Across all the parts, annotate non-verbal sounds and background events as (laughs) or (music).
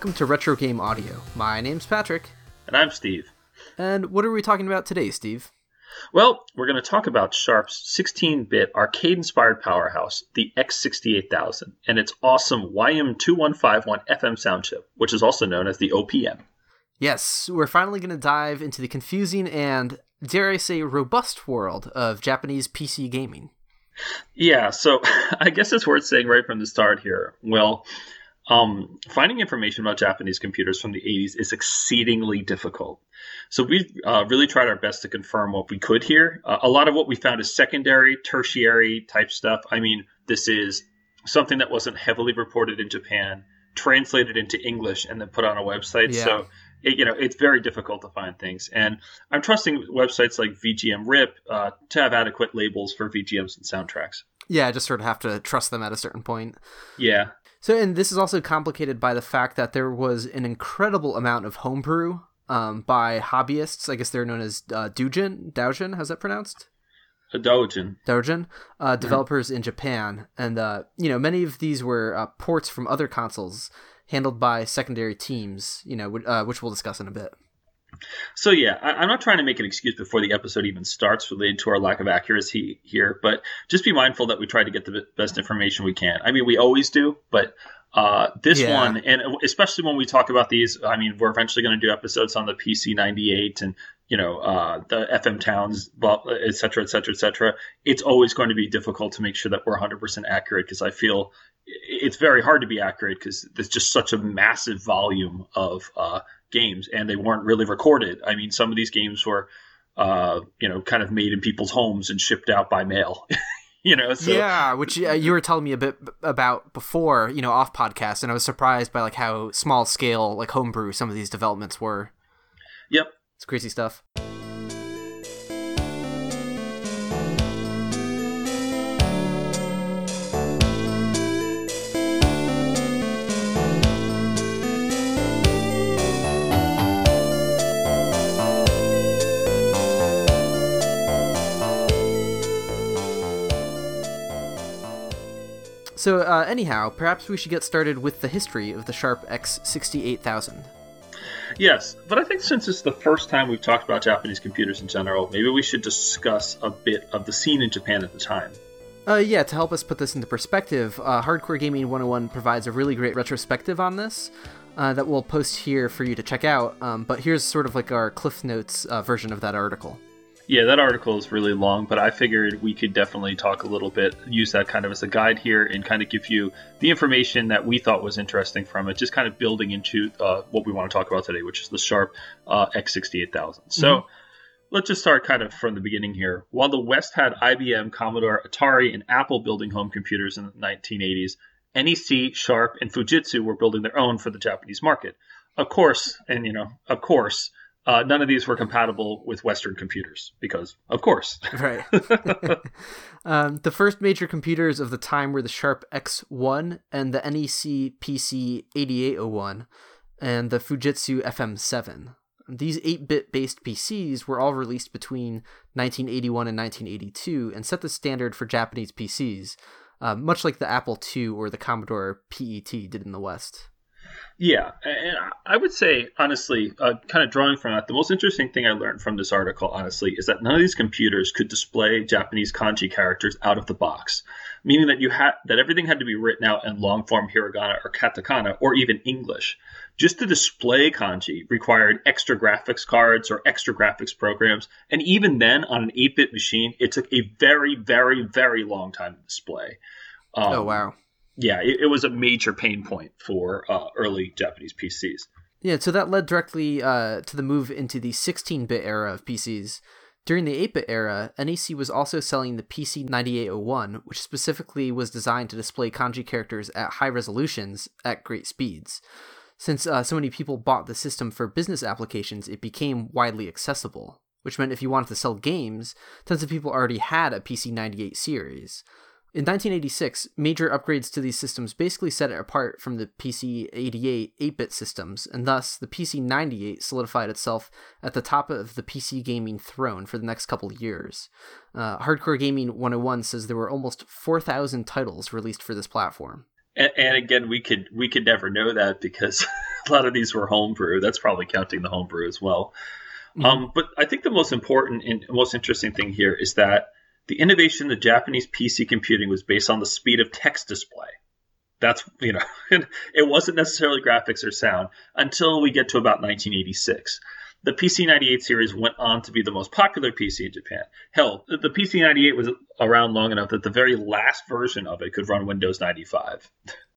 welcome to Retro Game Audio. My name's Patrick. And I'm Steve. And what are we talking about today, Steve? Well, we're going to talk about Sharp's 16 bit arcade inspired powerhouse, the X68000, and its awesome YM2151 FM sound chip, which is also known as the OPM. Yes, we're finally going to dive into the confusing and, dare I say, robust world of Japanese PC gaming. Yeah, so (laughs) I guess it's worth saying right from the start here. Well, um, finding information about Japanese computers from the 80s is exceedingly difficult. So we uh, really tried our best to confirm what we could here. Uh, a lot of what we found is secondary, tertiary type stuff. I mean, this is something that wasn't heavily reported in Japan, translated into English, and then put on a website. Yeah. So it, you know, it's very difficult to find things. And I'm trusting websites like VGM RIP uh, to have adequate labels for VGMs and soundtracks. Yeah, I just sort of have to trust them at a certain point. Yeah. So, and this is also complicated by the fact that there was an incredible amount of homebrew um, by hobbyists. I guess they're known as uh, Doujin. Doujin, how's that pronounced? A Doujin. Doujin, uh, mm-hmm. developers mm-hmm. in Japan, and uh, you know many of these were uh, ports from other consoles handled by secondary teams. You know, uh, which we'll discuss in a bit. So yeah, I, am not trying to make an excuse before the episode even starts related to our lack of accuracy here, but just be mindful that we try to get the best information we can. I mean, we always do, but uh, this yeah. one, and especially when we talk about these, I mean, we're eventually going to do episodes on the PC 98 and you know uh, the FM towns, et cetera, et cetera, et cetera. It's always going to be difficult to make sure that we're 100% accurate because I feel it's very hard to be accurate because there's just such a massive volume of uh, games, and they weren't really recorded. I mean, some of these games were, uh, you know, kind of made in people's homes and shipped out by mail. (laughs) you know, so. yeah, which uh, you were telling me a bit about before, you know, off podcast, and I was surprised by like how small scale, like homebrew, some of these developments were. Yep, it's crazy stuff. So, uh, anyhow, perhaps we should get started with the history of the Sharp X68000. Yes, but I think since it's the first time we've talked about Japanese computers in general, maybe we should discuss a bit of the scene in Japan at the time. Uh, yeah, to help us put this into perspective, uh, Hardcore Gaming 101 provides a really great retrospective on this uh, that we'll post here for you to check out. Um, but here's sort of like our Cliff Notes uh, version of that article. Yeah, that article is really long, but I figured we could definitely talk a little bit, use that kind of as a guide here, and kind of give you the information that we thought was interesting from it, just kind of building into uh, what we want to talk about today, which is the Sharp uh, X68000. So mm-hmm. let's just start kind of from the beginning here. While the West had IBM, Commodore, Atari, and Apple building home computers in the 1980s, NEC, Sharp, and Fujitsu were building their own for the Japanese market. Of course, and you know, of course, uh, none of these were compatible with Western computers because, of course. (laughs) right. (laughs) um, the first major computers of the time were the Sharp X1 and the NEC PC 8801 and the Fujitsu FM7. These 8 bit based PCs were all released between 1981 and 1982 and set the standard for Japanese PCs, uh, much like the Apple II or the Commodore PET did in the West. Yeah, and I would say honestly, uh, kind of drawing from that, the most interesting thing I learned from this article, honestly, is that none of these computers could display Japanese kanji characters out of the box, meaning that you had that everything had to be written out in long form hiragana or katakana or even English. Just to display kanji required extra graphics cards or extra graphics programs, and even then, on an 8-bit machine, it took a very, very, very long time to display. Um, oh wow! Yeah, it, it, was a major pain point for uh, early Japanese PCs. Yeah, so that led directly uh, to the move into the 16 bit era of PCs. During the 8 bit era, NEC was also selling the PC 9801, which specifically was designed to display kanji characters at high resolutions at great speeds. Since uh, so many people bought the system for business applications, it became widely accessible, which meant if you wanted to sell games, tons of people already had a PC 98 series. In 1986, major upgrades to these systems basically set it apart from the PC 88 8 bit systems, and thus the PC 98 solidified itself at the top of the PC gaming throne for the next couple years. Uh, Hardcore Gaming 101 says there were almost 4,000 titles released for this platform. and, and, again, we could we could never know that because (laughs) a lot of these were homebrew. That's probably counting the homebrew as well. Mm-hmm. Um, but I think the most important and most interesting thing here is that the innovation in the Japanese PC computing was based on the speed of text display. That's you know, (laughs) it wasn't necessarily graphics or sound until we get to about 1986 the PC98 series went on to be the most popular PC in Japan. Hell, the PC98 was around long enough that the very last version of it could run Windows 95. (laughs)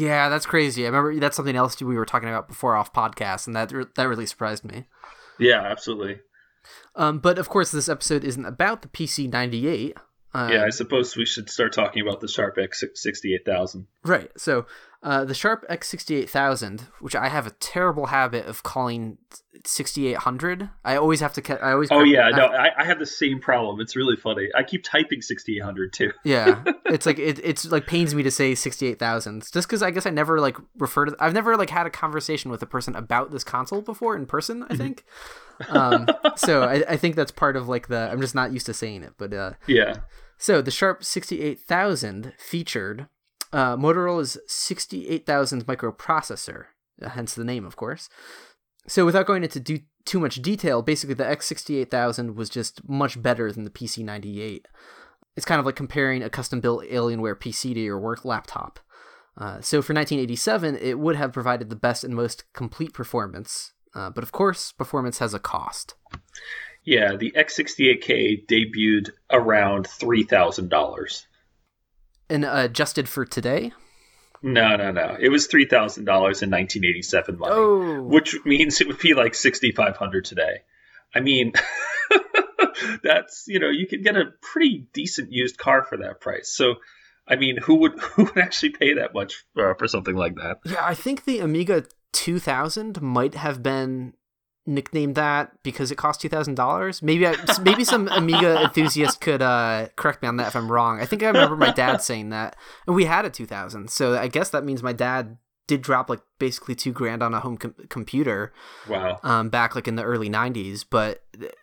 Yeah, that's crazy. I remember that's something else we were talking about before off podcast, and that that really surprised me. Yeah, absolutely. Um, but of course, this episode isn't about the PC 98. Uh, yeah, I suppose we should start talking about the Sharp X sixty eight thousand. Right. So uh, the Sharp X sixty eight thousand, which I have a terrible habit of calling sixty eight hundred. I always have to. I always. Oh yeah, I, no, I, I have the same problem. It's really funny. I keep typing sixty eight hundred too. yeah, (laughs) it's like it, it's like pains me to say sixty eight thousand, just because I guess I never like refer to. I've never like had a conversation with a person about this console before in person. I mm-hmm. think. um, so I, I think that's part of like the. I'm just not used to saying it, but uh, yeah. So the Sharp 68000 featured uh, Motorola's 68000 microprocessor, uh, hence the name, of course. So without going into do, too much detail, basically the X68000 was just much better than the PC98. It's kind of like comparing a custom-built Alienware PC to your work laptop. Uh, so for 1987, it would have provided the best and most complete performance, uh, but of course, performance has a cost. Yeah, the X68K debuted around three thousand dollars. And uh, adjusted for today? No, no, no. It was three thousand dollars in 1987 money, oh. which means it would be like 6,500 today. I mean, (laughs) that's you know you could get a pretty decent used car for that price. So, I mean, who would (laughs) who would actually pay that much for, for something like that? Yeah, I think the Amiga 2000 might have been nicknamed that because it cost two thousand dollars. Maybe I, maybe some Amiga enthusiast could uh, correct me on that if I'm wrong. I think I remember my dad saying that, and we had a two thousand. So I guess that means my dad did drop like basically two grand on a home com- computer. Wow. Um, back like in the early '90s, but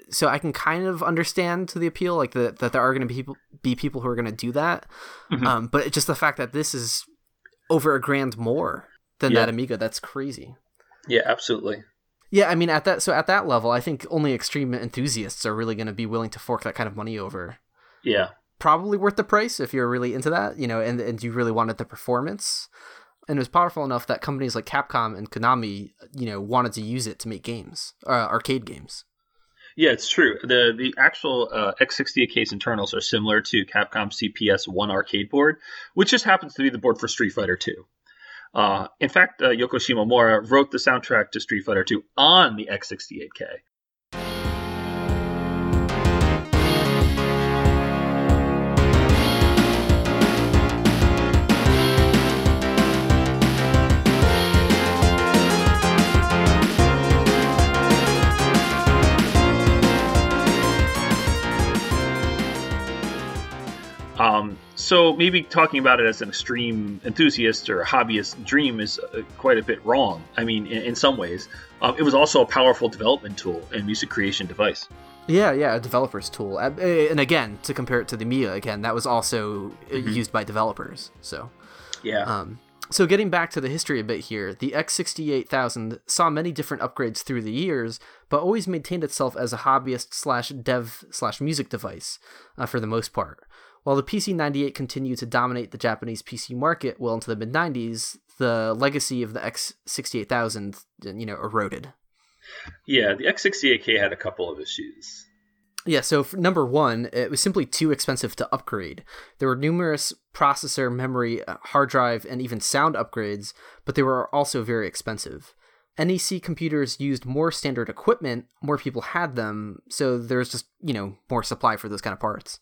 so I can kind of understand to the appeal, like the, that there are going to be people be people who are going to do that. Mm-hmm. Um, but just the fact that this is over a grand more than yeah. that Amiga, that's crazy. Yeah, absolutely. Yeah, I mean at that so at that level, I think only extreme enthusiasts are really going to be willing to fork that kind of money over. Yeah. Probably worth the price if you're really into that, you know, and and you really wanted the performance. And it was powerful enough that companies like Capcom and Konami, you know, wanted to use it to make games, uh, arcade games. Yeah, it's true. the The actual uh, X68K's internals are similar to Capcom CPS One arcade board, which just happens to be the board for Street Fighter Two. Uh, in fact, uh, Yoko Shimomura wrote the soundtrack to Street Fighter 2 on the X68K. So maybe talking about it as an extreme enthusiast or a hobbyist dream is uh, quite a bit wrong. I mean, in, in some ways, um, it was also a powerful development tool and music creation device. Yeah, yeah, a developer's tool. And again, to compare it to the Amiga, again, that was also uh, mm-hmm. used by developers. So, yeah. Um, so getting back to the history a bit here, the X68000 saw many different upgrades through the years, but always maintained itself as a hobbyist slash dev slash music device uh, for the most part. While the PC98 continued to dominate the Japanese PC market well into the mid 90s, the legacy of the X68000, you know, eroded. Yeah, the X68K had a couple of issues. Yeah, so number one, it was simply too expensive to upgrade. There were numerous processor, memory, uh, hard drive, and even sound upgrades, but they were also very expensive. NEC computers used more standard equipment, more people had them, so there's just, you know, more supply for those kind of parts.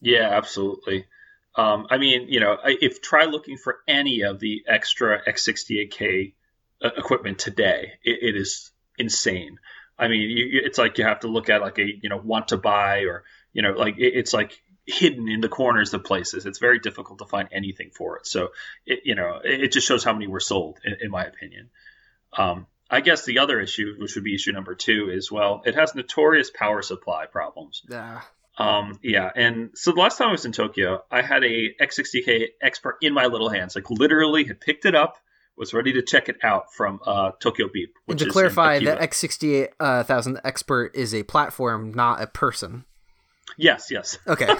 Yeah, absolutely. Um, I mean, you know, if try looking for any of the extra X68K uh, equipment today, it, it is insane. I mean, you, it's like you have to look at like a you know want to buy or you know like it, it's like hidden in the corners of places. It's very difficult to find anything for it. So it you know it, just shows how many were sold, in, in my opinion. Um, I guess the other issue, which would be issue number two, is well, it has notorious power supply problems. Yeah. Um, yeah, and so the last time I was in Tokyo, I had a X68K Expert in my little hands, like literally had picked it up, was ready to check it out from uh, Tokyo Beep. and to clarify, the X68000 Expert is a platform, not a person. Yes, yes. Okay. (laughs)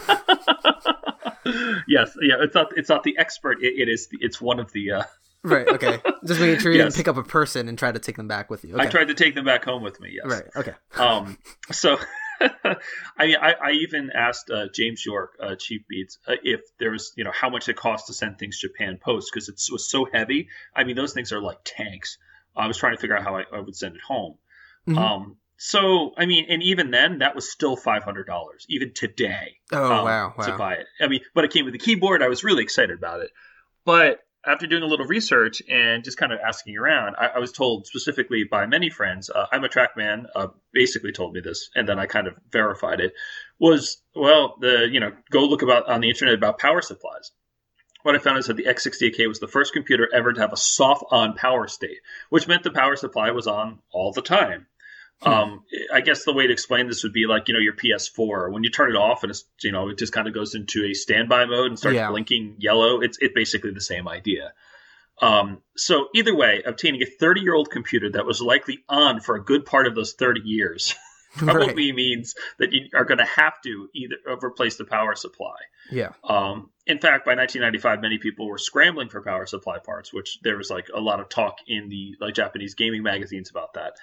yes, yeah. It's not. It's not the expert. it, it is. The, it's one of the. Uh... (laughs) right. Okay. Just making sure you yes. didn't pick up a person and try to take them back with you. Okay. I tried to take them back home with me. Yes. Right. Okay. Um. So. I mean, I, I, even asked uh, James York, uh, Chief Beats, uh, if there was, you know, how much it cost to send things to Japan Post because it was so heavy. I mean, those things are like tanks. I was trying to figure out how I, I would send it home. Mm-hmm. Um, so I mean, and even then, that was still five hundred dollars, even today. Oh um, wow, wow! To buy it, I mean, but it came with a keyboard. I was really excited about it, but after doing a little research and just kind of asking around, I, I was told specifically by many friends, uh, I'm a TrackMan, uh, basically told me this, and then I kind of verified it. Was well, the you know, go look about on the internet about power supplies what I found is that the X68K was the first computer ever to have a soft on power state, which meant the power supply was on all the time. Hmm. Um, I guess the way to explain this would be like you know your PS4 when you turn it off and it's you know it just kind of goes into a standby mode and starts yeah. blinking yellow. It's it's basically the same idea. Um, so either way, obtaining a 30 year old computer that was likely on for a good part of those 30 years (laughs) probably right. means that you are going to have to either replace the power supply. Yeah. Um, in fact, by 1995, many people were scrambling for power supply parts, which there was like a lot of talk in the like Japanese gaming magazines about that.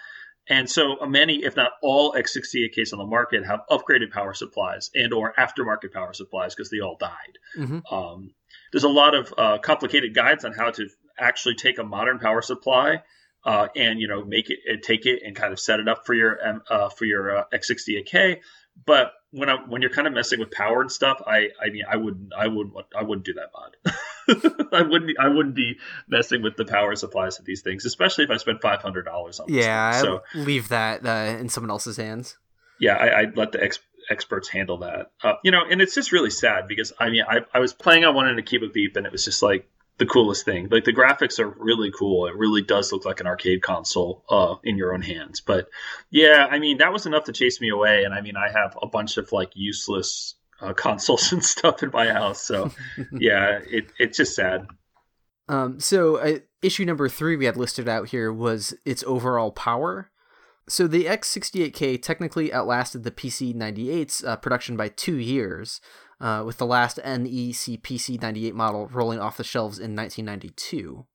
And so many, if not all X68Ks on the market have upgraded power supplies and or aftermarket power supplies because they all died. Mm-hmm. Um, there's a lot of uh, complicated guides on how to actually take a modern power supply uh, and you know make it take it and kind of set it up for your uh, for your uh, X68K. But when I when you're kind of messing with power and stuff, I I mean I wouldn't I wouldn't I wouldn't do that mod. (laughs) (laughs) I wouldn't I wouldn't be messing with the power supplies of these things, especially if I spent five hundred dollars on. Yeah, so leave that uh, in someone else's hands. Yeah, I, would let the ex- experts handle that. Uh, you know, and it's just really sad because I mean I I was playing on one in Akiba Beep and it was just like the coolest thing. Like the graphics are really cool. It really does look like an arcade console uh, in your own hands. But yeah, I mean that was enough to chase me away. And I mean I have a bunch of like useless uh, consoles (laughs) and stuff in my house. So (laughs) yeah, it it's just sad. Um, so uh, issue number three we had listed out here was its overall power. So the X68K technically outlasted the PC98's uh, production by two years, uh, with the last NEC PC98 model rolling off the shelves in 1992.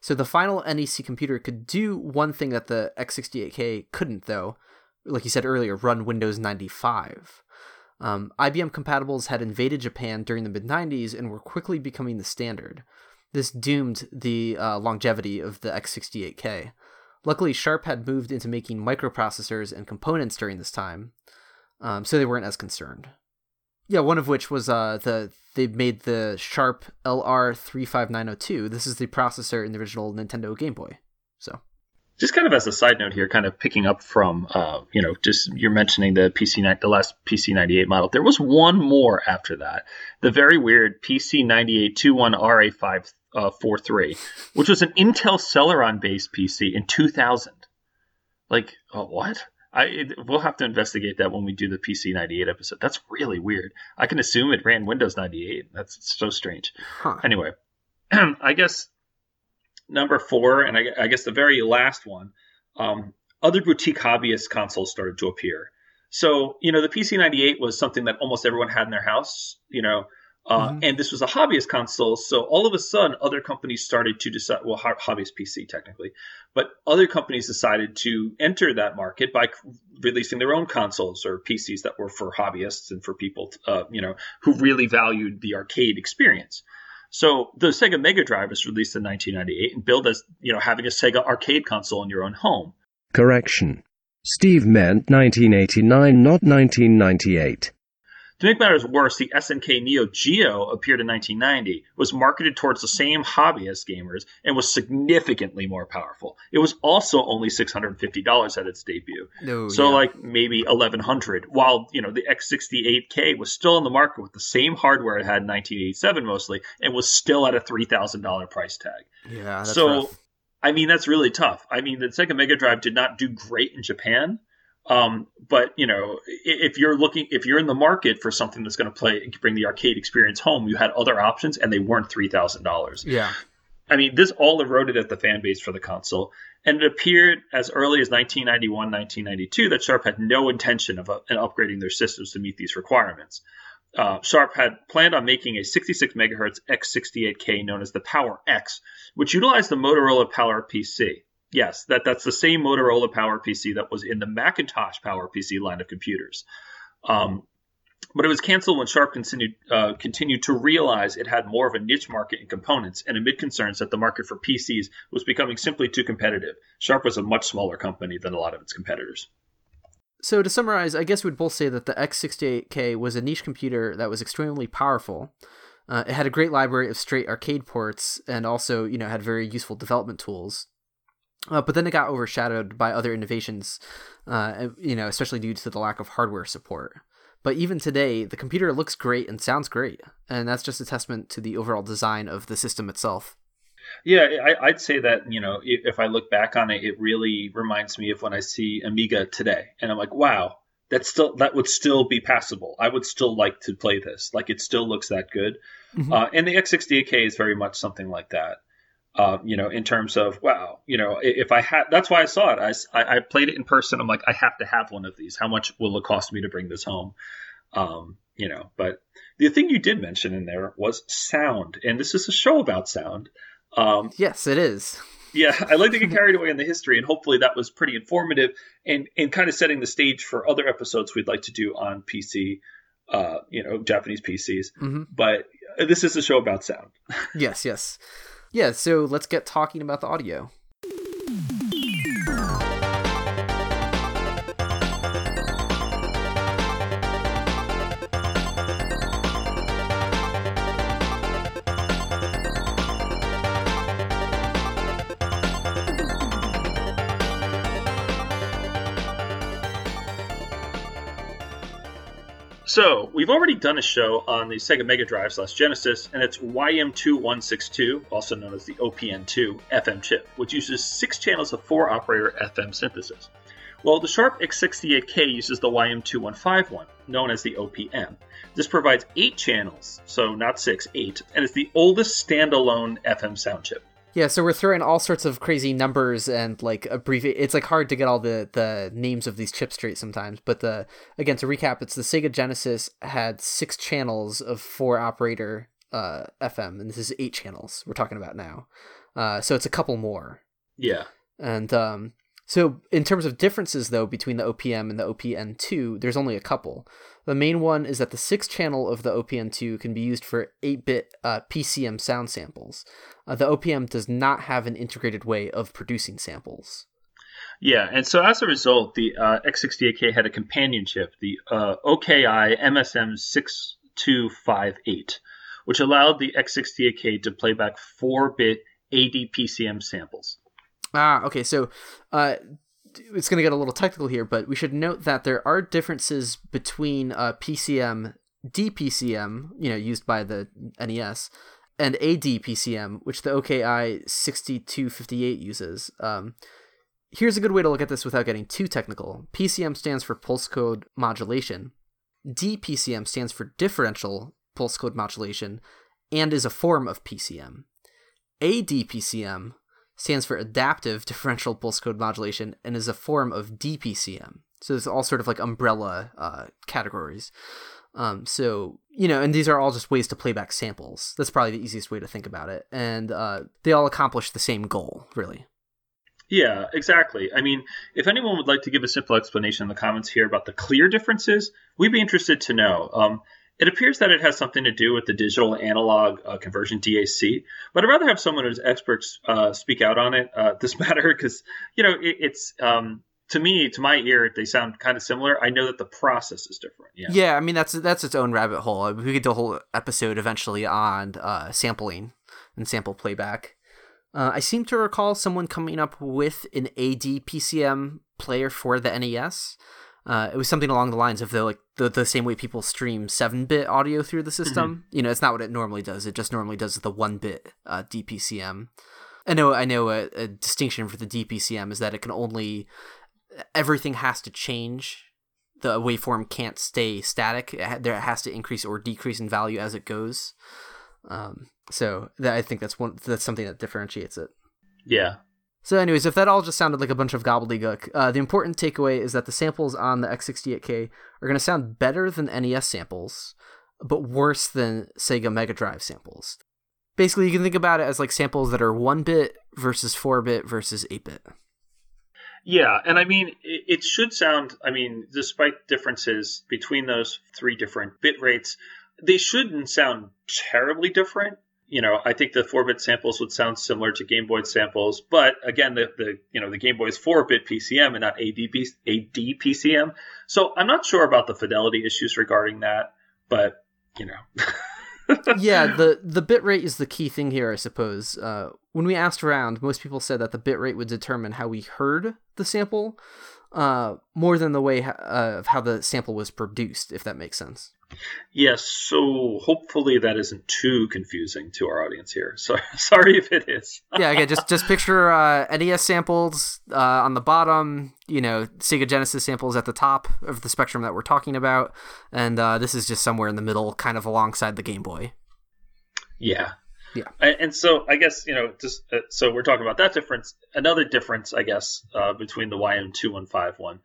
So the final NEC computer could do one thing that the X68K couldn't, though. Like you said earlier, run Windows 95. Um, IBM compatibles had invaded Japan during the mid 90s and were quickly becoming the standard. This doomed the uh, longevity of the X68K. Luckily, Sharp had moved into making microprocessors and components during this time, um, so they weren't as concerned. Yeah, one of which was uh the they made the Sharp LR35902. This is the processor in the original Nintendo Game Boy. So just kind of as a side note here, kind of picking up from, uh, you know, just you're mentioning the PC, the last PC98 model. There was one more after that, the very weird PC98 21RA543, uh, which was an Intel Celeron based PC in 2000. Like, oh, what? I we'll have to investigate that when we do the PC 98 episode. That's really weird. I can assume it ran Windows 98. That's so strange. Huh. Anyway, (clears throat) I guess number four, and I, I, guess the very last one, um, other boutique hobbyist consoles started to appear. So you know, the PC 98 was something that almost everyone had in their house. You know, uh, mm-hmm. And this was a hobbyist console, so all of a sudden, other companies started to decide. Well, hobbyist PC technically, but other companies decided to enter that market by releasing their own consoles or PCs that were for hobbyists and for people, uh, you know, who really valued the arcade experience. So the Sega Mega Drive was released in 1998 and billed as, you know, having a Sega arcade console in your own home. Correction. Steve meant 1989, not 1998. To make matters worse, the SNK Neo Geo appeared in 1990, was marketed towards the same hobbyist gamers, and was significantly more powerful. It was also only $650 at its debut. Oh, so yeah. like maybe 1100 while, you know, the X68K was still on the market with the same hardware it had in 1987 mostly and was still at a $3,000 price tag. Yeah, that's So rough. I mean, that's really tough. I mean, the Sega Mega Drive did not do great in Japan, Um, but you know, if you're looking, if you're in the market for something that's going to play, and bring the arcade experience home, you had other options, and they weren't three thousand dollars. Yeah. I mean, this all eroded at the fan base for the console, and it appeared as early as 1991, 1992 that Sharp had no intention of uh, upgrading their systems to meet these requirements. Uh, Sharp had planned on making a 66 megahertz X68K known as the Power X, which utilized the Motorola Power PC. Yes, that, that's the same Motorola Power PC that was in the Macintosh Power PC line of computers. Um, but it was canceled when Sharp continued, uh, continued to realize it had more of a niche market in components and amid concerns that the market for PCs was becoming simply too competitive. Sharp was a much smaller company than a lot of its competitors. So to summarize, I guess we'd both say that the X68K was a niche computer that was extremely powerful. Uh, it had a great library of straight arcade ports and also, you know, had very useful development tools. Uh, but then it got overshadowed by other innovations, uh, you know, especially due to the lack of hardware support. But even today, the computer looks great and sounds great, and that's just a testament to the overall design of the system itself. Yeah, I, would say that you know if I look back on it, it really reminds me of when I see Amiga today, and I'm like, wow, that still that would still be passable. I would still like to play this. Like it still looks that good. Mm-hmm. Uh, and the X68K is very much something like that. Uh, you know, in terms of wow, you know, if I had, that's why I saw it. I, I played it in person. I'm like, I have to have one of these. How much will it cost me to bring this home? Um, you know, but the thing you did mention in there was sound, and this is a show about sound. Um, yes, it is. Yeah, I like to get (laughs) carried away in the history, and hopefully that was pretty informative and and kind of setting the stage for other episodes we'd like to do on PC, uh, you know, Japanese PCs. Mm-hmm. But this is a show about sound. (laughs) yes, yes. Yeah, so let's get talking about the audio. So, we've already done a show on the Sega Mega Drive slash Genesis, and it's YM2612, also known as the OPN2 FM chip, which uses six channels of four operator FM synthesis. Well, the Sharp X68K uses the YM2151, known as the OPM. This provides eight channels, so not six, eight, and it's the oldest standalone FM sound chip. Yeah, so we're throwing all sorts of crazy numbers and like abbreviate. It's like hard to get all the the names of these chips straight sometimes. But the again to recap, it's the Sega Genesis had six channels of four operator uh, FM, and this is eight channels we're talking about now. Uh, so it's a couple more. Yeah, and um, so in terms of differences though between the OPM and the OPN2, there's only a couple. The main one is that the sixth channel of the OPN2 can be used for 8-bit uh, PCM sound samples. Uh, the OPM does not have an integrated way of producing samples. Yeah, and so as a result, the uh, X68K had a companion chip, the uh, OKI MSM 6258, which allowed the X68K to play back 4-bit ADPCM samples. Ah, okay. So, uh, it's going to get a little technical here, but we should note that there are differences between uh, PCM, DPCM, you know, used by the NES, and ADPCM, which the OKI 6258 uses. Um, here's a good way to look at this without getting too technical. PCM stands for pulse code modulation. DPCM stands for differential pulse code modulation and is a form of PCM. ADPCM stands for adaptive differential pulse code modulation and is a form of DPCM. So there's all sort of like umbrella uh, categories. Um, so you know, and these are all just ways to play back samples. That's probably the easiest way to think about it, and uh, they all accomplish the same goal, really. Yeah, exactly. I mean, if anyone would like to give a simple explanation in the comments here about the clear differences, we'd be interested to know. Um, it appears that it has something to do with the digital analog uh, conversion DAC, but I'd rather have someone who's experts uh, speak out on it uh, (laughs) this matter because you know it, it's um, to me to my ear they sound kind of similar. I know that the process is different. Yeah, yeah. I mean that's that's its own rabbit hole. We could do a whole episode eventually on uh, sampling and sample playback. Uh, I seem to recall someone coming up with an ADPCM player for the NES. Uh, it was something along the lines of the like the, the same way people stream seven bit audio through the system. Mm-hmm. You know, it's not what it normally does. It just normally does the one bit uh, DPCM. I know I know a, a, distinction for the DPCM is that it can only everything has to change. The waveform can't stay static. It ha- there has to increase or decrease in value as it goes. Um, so that, I think that's one that's something that differentiates it. Yeah. So, anyways, if that all just sounded like a bunch of gobbledygook, uh, the important takeaway is that the samples on the X68K are going to sound better than NES samples, but worse than Sega Mega Drive samples. Basically, you can think about it as like samples that are 1 bit versus 4 bit versus 8 bit. Yeah, and I mean, it, it should sound. I mean, despite differences between those three different bit rates, they shouldn't sound terribly different. You know, I think the four-bit samples would sound similar to Game Boy samples, but again, the, the you know the Game Boy is four-bit PCM and not AD, AD PCM, so I'm not sure about the fidelity issues regarding that. But you know, (laughs) yeah, the the bit rate is the key thing here, I suppose. Uh, when we asked around, most people said that the bit rate would determine how we heard the sample, uh, more than the way uh, of how the sample was produced, if that makes sense. Yes, so hopefully that isn't too confusing to our audience here. So (laughs) sorry if it is. yeah, again, just just picture uh, NES samples uh, on the bottom, you know, Sega Genesis samples at the top of the spectrum that we're talking about, and uh, this is just somewhere in the middle, kind of alongside the Game Boy. Yeah. Yeah. And so I guess, you know, just uh, so we're talking about that difference. Another difference, I guess, uh, between the YM2151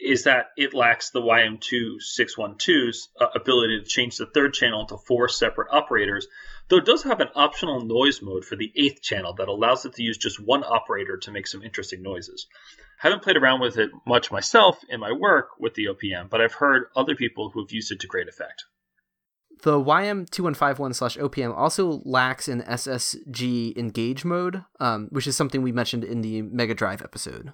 is that it lacks the YM2612's uh, ability to change the third channel into four separate operators, though it does have an optional noise mode for the eighth channel that allows it to use just one operator to make some interesting noises. I haven't played around with it much myself in my work with the OPM, but I've heard other people who have used it to great effect. The YM2151 slash OPM also lacks an SSG engage mode, um, which is something we mentioned in the Mega Drive episode.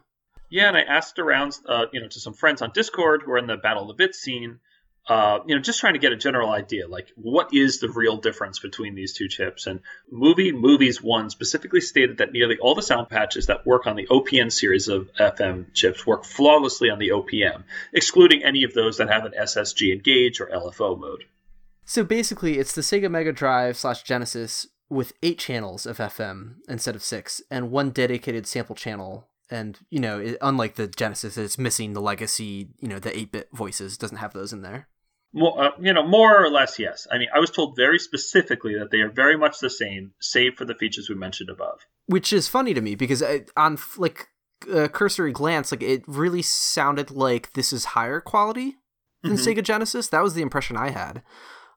Yeah, and I asked around, uh, you know, to some friends on Discord who are in the Battle of the Bits scene, uh, you know, just trying to get a general idea, like what is the real difference between these two chips? And Movie Movies One specifically stated that nearly all the sound patches that work on the OPN series of FM chips work flawlessly on the OPM, excluding any of those that have an SSG engage or LFO mode. So basically, it's the Sega Mega Drive slash Genesis with eight channels of FM instead of six, and one dedicated sample channel. And you know, it, unlike the Genesis, it's missing the legacy. You know, the eight-bit voices doesn't have those in there. More, uh, you know, more or less, yes. I mean, I was told very specifically that they are very much the same, save for the features we mentioned above. Which is funny to me because I, on like a cursory glance, like it really sounded like this is higher quality than mm-hmm. Sega Genesis. That was the impression I had.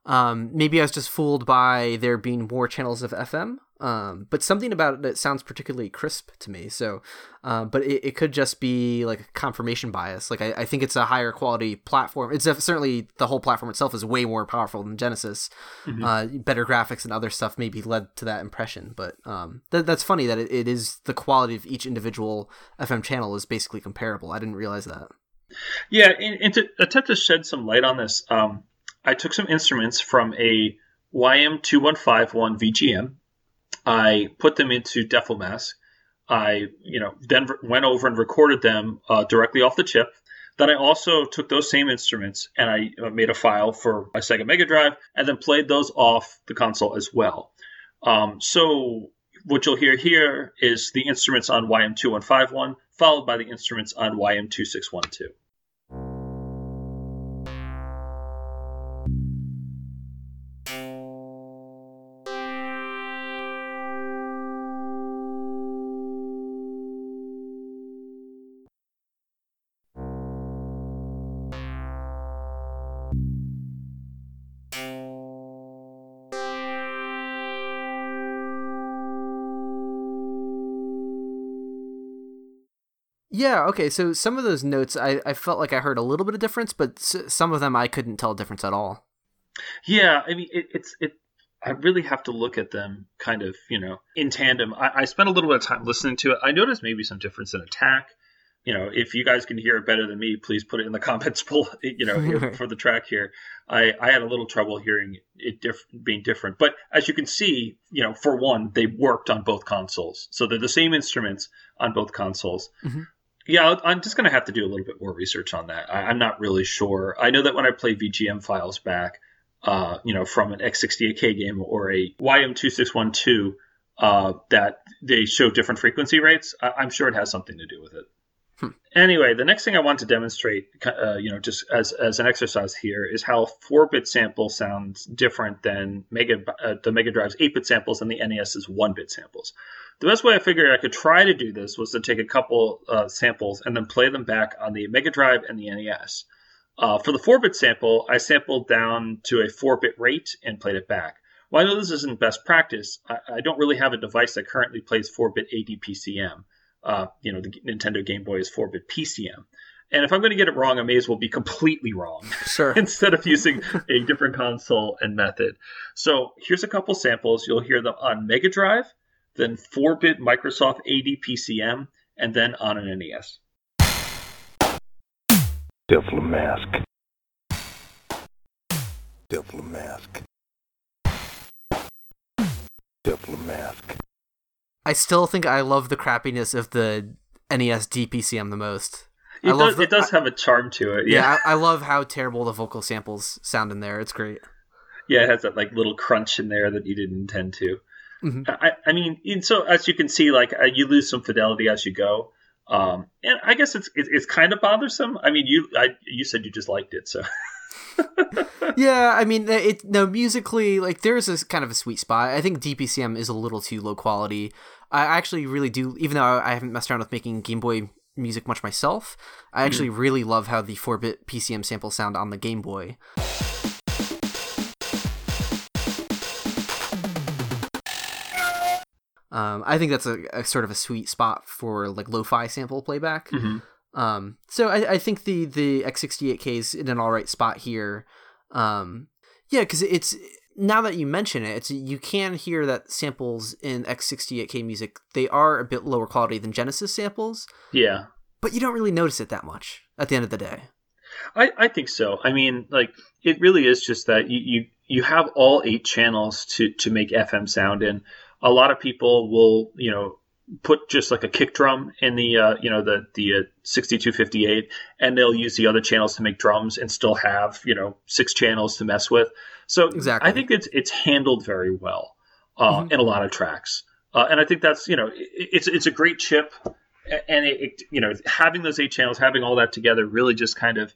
Um, maybe I was just fooled by there being more channels of FM. Um, but something about it sounds particularly crisp to me. So, uh, but it, it could just be like confirmation bias. Like I, I think it's a higher quality platform. It's certainly the whole platform itself is way more powerful than Genesis. Mm-hmm. Uh, better graphics and other stuff maybe led to that impression. But um, th- that's funny that it, it is the quality of each individual FM channel is basically comparable. I didn't realize that. Yeah, and, and to attempt to shed some light on this, um, I took some instruments from a YM2151 VGM. I put them into DefleMask. I, you know, then went over and recorded them uh, directly off the chip. Then I also took those same instruments and I uh, made a file for my Sega Mega Drive and then played those off the console as well. Um, so what you'll hear here is the instruments on YM2151 followed by the instruments on YM2612. Yeah, okay. So some of those notes, I, I felt like I heard a little bit of difference, but s- some of them I couldn't tell a difference at all. Yeah, I mean, it, it's it. I really have to look at them kind of, you know, in tandem. I, I spent a little bit of time listening to it. I noticed maybe some difference in attack. You know, if you guys can hear it better than me, please put it in the (laughs) comments below. You know, (laughs) for the track here, I, I had a little trouble hearing it diff- being different. But as you can see, you know, for one, they worked on both consoles, so they're the same instruments on both consoles. Mm-hmm. Yeah, I'm just going to have to do a little bit more research on that. I, am not really sure. I know that when I play VGM files back, uh, you know, from an X68K game or a YM2612, uh, that they show different frequency rates. I, am sure it has something to do with it. Anyway, the next thing I want to demonstrate, uh, you know, just as, as an exercise here, is how 4-bit sample sounds different than Mega uh, the Mega Drive's 8-bit samples and the NES's 1-bit samples. The best way I figured I could try to do this was to take a couple uh, samples and then play them back on the Mega Drive and the NES. Uh, for the 4-bit sample, I sampled down to a 4-bit rate and played it back. While I know this isn't best practice, I, I don't really have a device that currently plays 4-bit ADPCM. Uh, you know, the Nintendo Game Boy is 4-bit PCM. And if I'm going to get it wrong, I may as well be completely wrong. (laughs) Sure. (laughs) instead of using a different console and method. So here's a couple samples. You'll hear them on Mega Drive, then 4-bit Microsoft ADPCM, and then on an NES. Diplomask. Diplomask. Diplomask. I still think I love the crappiness of the NES DPCM the most. It I does, the- it does have a charm to it. Yeah, Yeah. I, I love how terrible the vocal samples sound in there. It's great. Yeah, it has that like little crunch in there that you didn't intend to. Mhm. I, I mean, and so as you can see, like uh, you lose some fidelity as you go, um, and I guess it's it, it's kind of bothersome. I mean, you I, you said you just liked it, so (laughs) Yeah, I mean, it no musically like there's a kind of a sweet spot. I think DPCM is a little too low quality. I actually really do, even though I haven't messed around with making Game Boy music much myself. I actually really love how the 4-bit PCM samples sound on the Game Boy. Um, I think that's a, a sort of a sweet spot for like lo-fi sample playback. Mhm. Um, so I, I think the the X68K is in an all right spot here. Um, yeah, because it's now that you mention it, it's you can hear that samples in X68K music they are a bit lower quality than Genesis samples, yeah, but you don't really notice it that much at the end of the day. I, I think so. I mean, like it really is just that you, you you have all eight channels to to make FM sound in. A lot of people will, you know, put just like a kick drum in the uh, you know the the uh, 6258 and they'll use the other channels to make drums and still have you know six channels to mess with so Exactly. i think it's it's handled very well uh, Mhm. in a lot of tracks uh, and i think that's you know it, it's it's a great chip and it, it you know having those eight channels having all that together really just kind of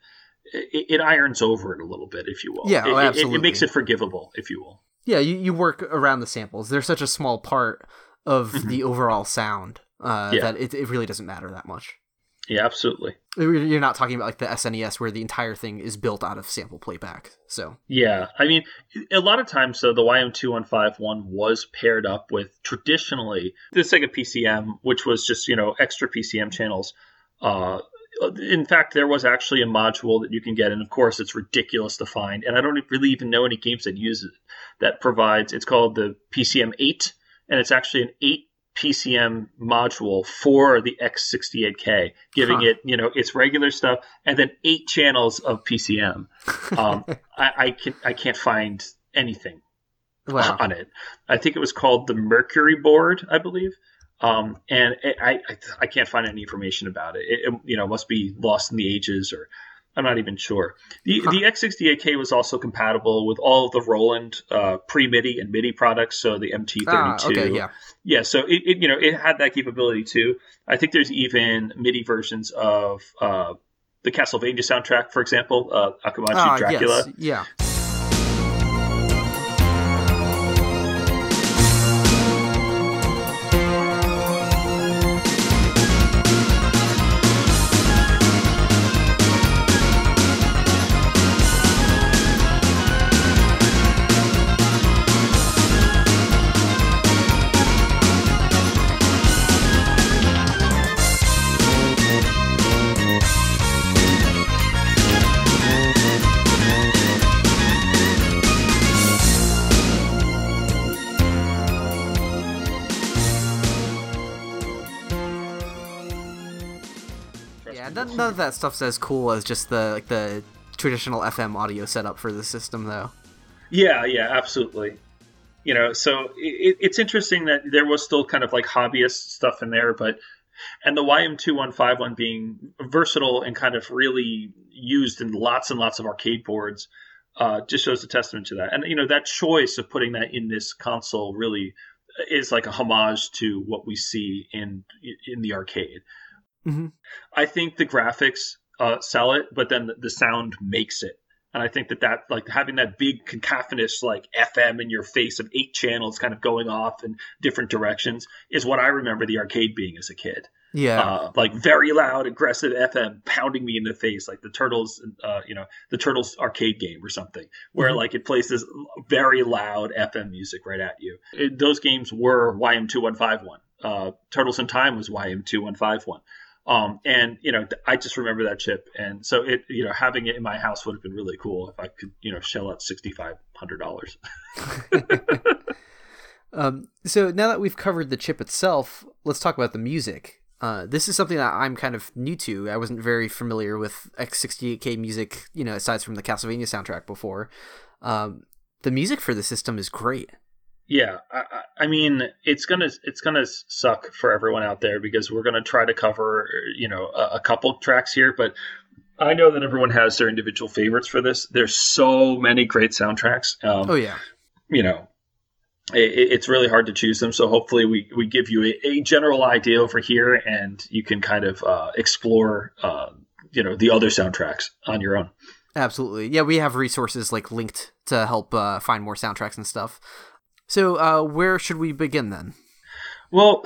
it, it irons over it a little bit if you will Yeah, It- oh, it- it, makes it forgivable if you will Yeah, you, you work around the samples. They're such a small part of the overall sound uh, Mm-hmm. Yeah. that it, it really doesn't matter that much. yeah absolutely You're not talking about like the SNES where the entire thing is built out of sample playback. So Yeah, I mean, a lot of times, though, the YM2151 was paired up with traditionally the Sega PCM, which was just you know extra PCM channels. Uh, in fact, there was actually a module that you can get, and of course, it's ridiculous to find. And I don't really even know any games that use it that provides. It's called the PCM 8, and it's actually an 8 PCM module for the X68K, giving Huh. it you know its regular stuff and then eight channels of PCM. Um, (laughs) I, I can I can't find anything wow, on it. I think it was called the Mercury board, I believe. Um, and it, I, I I can't find any information about it. It, it, You know, must be lost in the ages, or I'm not even sure. The the X68K was also compatible with all of the Roland uh, pre MIDI and MIDI products, so the MT32. ah, okay, yeah, Yeah, so it, it you know it had that capability too. I think there's even MIDI versions of uh, the Castlevania soundtrack, for example, uh, Akumajō ah, Dracula. yes. Yeah, that stuff's as cool as just the like the traditional FM audio setup for the system, though. Yeah, yeah, absolutely. You know, so it, it's interesting that there was still kind of like hobbyist stuff in there, but and the YM2151 being versatile and kind of really used in lots and lots of arcade boards uh, just shows a testament to that. And you know, that choice of putting that in this console really is like a homage to what we see in in the arcade. Mhm. I think the graphics uh, sell it, but then the, sound makes it. And I think that that like having that big cacophonous like FM in your face of eight channels kind of going off in different directions is what I remember the arcade being as a kid. Yeah. Uh, like very loud, aggressive FM pounding me in the face, like the Turtles, uh, you know, the Turtles arcade game or something, where Mhm. like it plays this very loud FM music right at you. It, those games were YM2151. Uh, Turtles in Time was YM2151. Um, and you know, I just remember that chip, and so it, you know, having it in my house would have been really cool if I could, you know, shell out sixty five hundred dollars. (laughs) Um, so now that we've covered the chip itself, let's talk about the music. Uh, this is something that I'm kind of new to. I wasn't very familiar with X68K music, you know, aside from the Castlevania soundtrack before. Um, the music for the system is great. Yeah, I, I- mean, it's gonna it's gonna suck for everyone out there because we're gonna try to cover you know a, a couple tracks here, but I know that everyone has their individual favorites for this. There's so many great soundtracks. Um, Oh yeah, you know, it, it's really hard to choose them. So hopefully we, we give you a, a general idea over here, and you can kind of uh, explore uh, you know the other soundtracks on your own. absolutely. Yeah, we have resources like linked to help uh, find more soundtracks and stuff. So uh, where should we begin then? Well,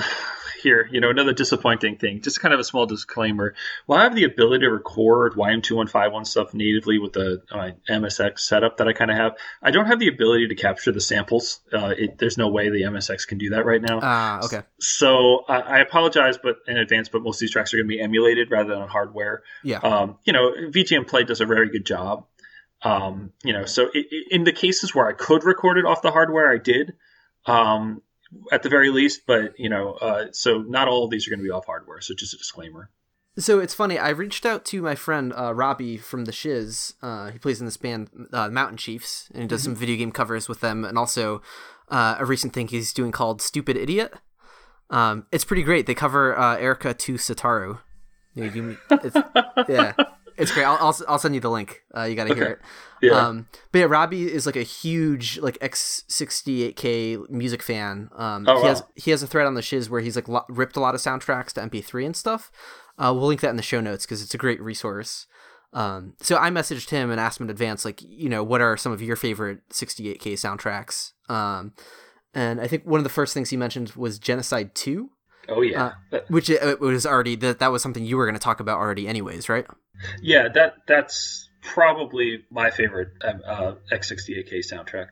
here, you know, another disappointing thing, just kind of a small disclaimer. While I have the ability to record YM2151 stuff natively with the my MSX setup that I kind of have, I don't have the ability to capture the samples. Uh, it, there's no way the MSX can do that right now. Ah, okay. So I, I apologize, but in advance. But most of these tracks are going to be emulated rather than on hardware. Yeah. Um, you know, VGM Play does a very good job. Um, you know, so i i in the cases where I could record it off the hardware, I did. Um, at the very least, but you know, uh, so not all of these are going to be off hardware. So just a disclaimer. So it's funny. I reached out to my friend uh, Robbie from the Shizz. Uh, he plays in this band, uh, Mountain Chiefs, and he does some video game covers with them, and also uh, a recent thing he's doing called "Stupid Idiot." Um, it's pretty great. They cover uh, Erica to Sataru. You know, you- it's, (laughs) yeah, it's great. I'll, I'll I'll send you the link. Uh, you got to hear it. Yeah. Um, but yeah, Robbie is like a huge like X68K music fan. Um, Oh, he has he has a thread on the Shizz where he's like lo- ripped a lot of soundtracks to MP3 and stuff. Uh, we'll link that in the show notes because it's a great resource. Um, so I messaged him and asked him in advance, like, you know, what are some of your favorite 68K soundtracks? Um, and I think one of the first things he mentioned was Genocide 2, oh yeah, uh, which it, was already that that was something you were going to talk about already, anyways, right? yeah. That that's probably my favorite um, uh, X68K soundtrack.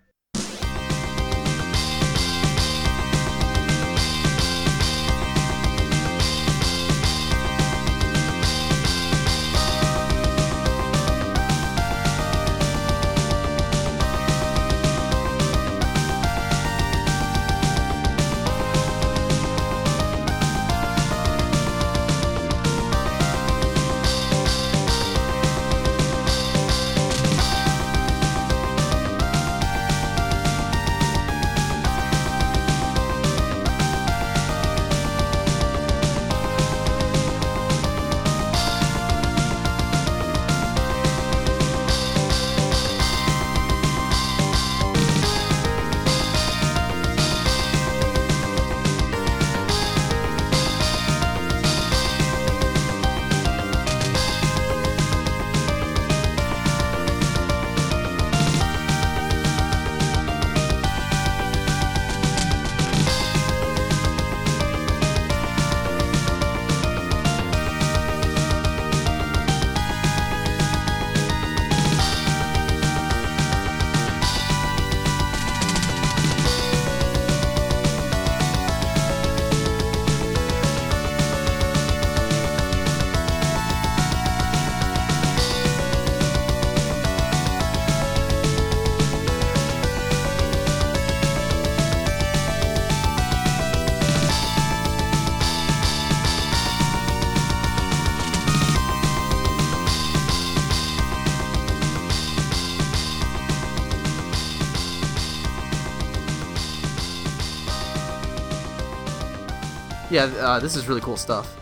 Yeah, uh, this is really cool stuff.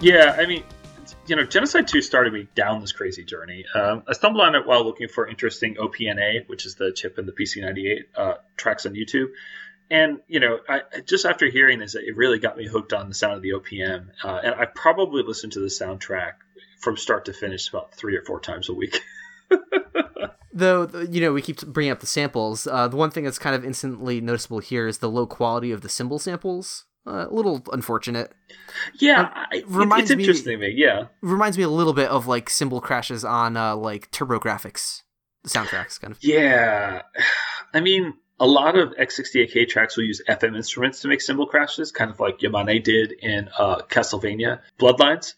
Yeah, I mean, you know, Genocide 2 started me down this crazy journey. Um, I stumbled on it while looking for interesting OPNA, which is the chip in the PC98 uh, tracks on YouTube. and you know, I, just after hearing this, it really got me hooked on the sound of the OPM, uh, and I probably listened to the soundtrack from start to finish about three or four times a week. (laughs) Though you know we keep bringing up the samples, uh, the one thing that's kind of instantly noticeable here is the low quality of the cymbal samples. Uh, a little unfortunate. Yeah, I, reminds it's interesting me. Yeah, reminds me a little bit of like cymbal crashes on uh, like TurboGrafx soundtracks, kind of. Yeah, (sighs) I mean, a lot of X68K tracks will use FM instruments to make cymbal crashes, kind of like Yamane did in uh, Castlevania Bloodlines.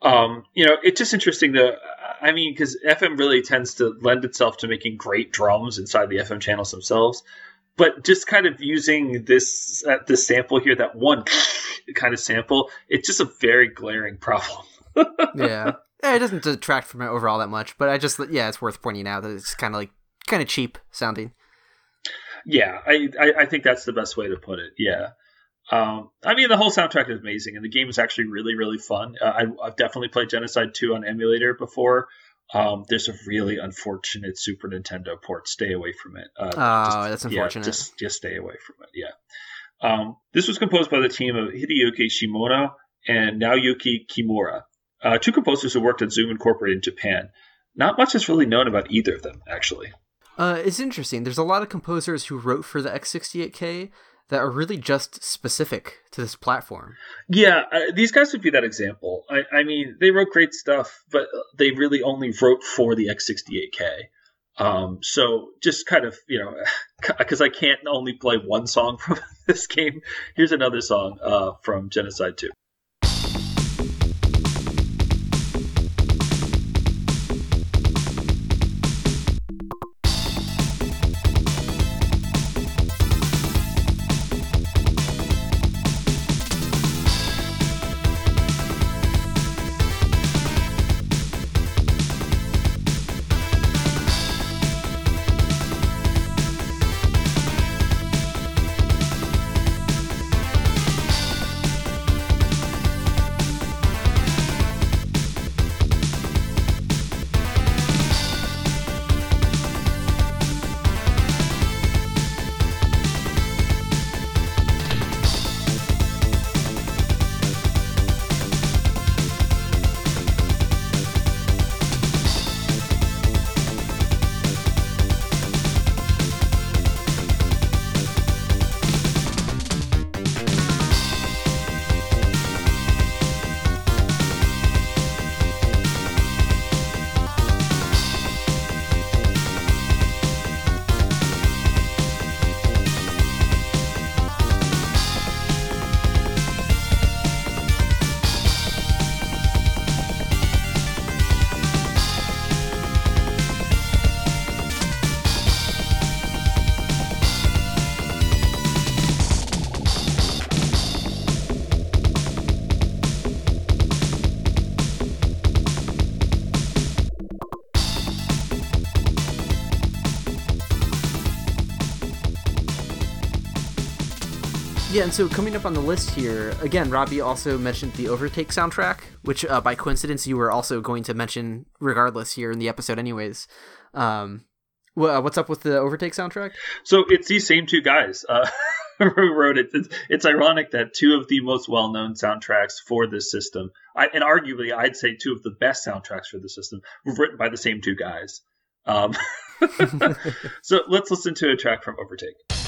Um, you know, it's just interesting to I mean, because FM really tends to lend itself to making great drums inside the FM channels themselves. But just kind of using this uh, this sample here, that one (laughs) kind of sample, it's just a very glaring problem. (laughs) yeah. yeah, it doesn't detract from it overall that much, but I just yeah, it's worth pointing out that it's kind of like kind of cheap sounding. Yeah, I, I, I think that's the best way to put it. Yeah. Um, I mean, the whole soundtrack is amazing, and the game is actually really, really fun. Uh, I, have definitely played Genocide 2 on emulator before. Um, there's a really unfortunate Super Nintendo port. Stay away from it. Uh, oh, just, that's unfortunate. Yeah, just, just stay away from it. Yeah. Um, this was composed by the team of Hideyuki Shimono and Naoyuki Kimura, uh, two composers who worked at Zoom Incorporated in Japan. Not much is really known about either of them, actually. Uh, it's interesting. There's a lot of composers who wrote for the X68K, that are really just specific to this platform. Yeah, uh, these guys would be that example. I, I, mean, they wrote great stuff, but they really only wrote for the X68K. Um, so just kind of, you know, (laughs) because I can't only play one song (laughs) from this game, here's another song uh, from Genocide 2. Yeah, and so coming up on the list here, again, Robbie also mentioned the Overtake soundtrack, which uh, by coincidence you were also going to mention regardless here in the episode, anyways. Um, uh, what's up with the Overtake soundtrack? So it's these same two guys uh, (laughs) who wrote it. It's, it's, ironic that two of the most well known soundtracks for this system, I, and arguably I'd say two of the best soundtracks for the system, were written by the same two guys. Um, (laughs) (laughs) so let's listen to a track from Overtake.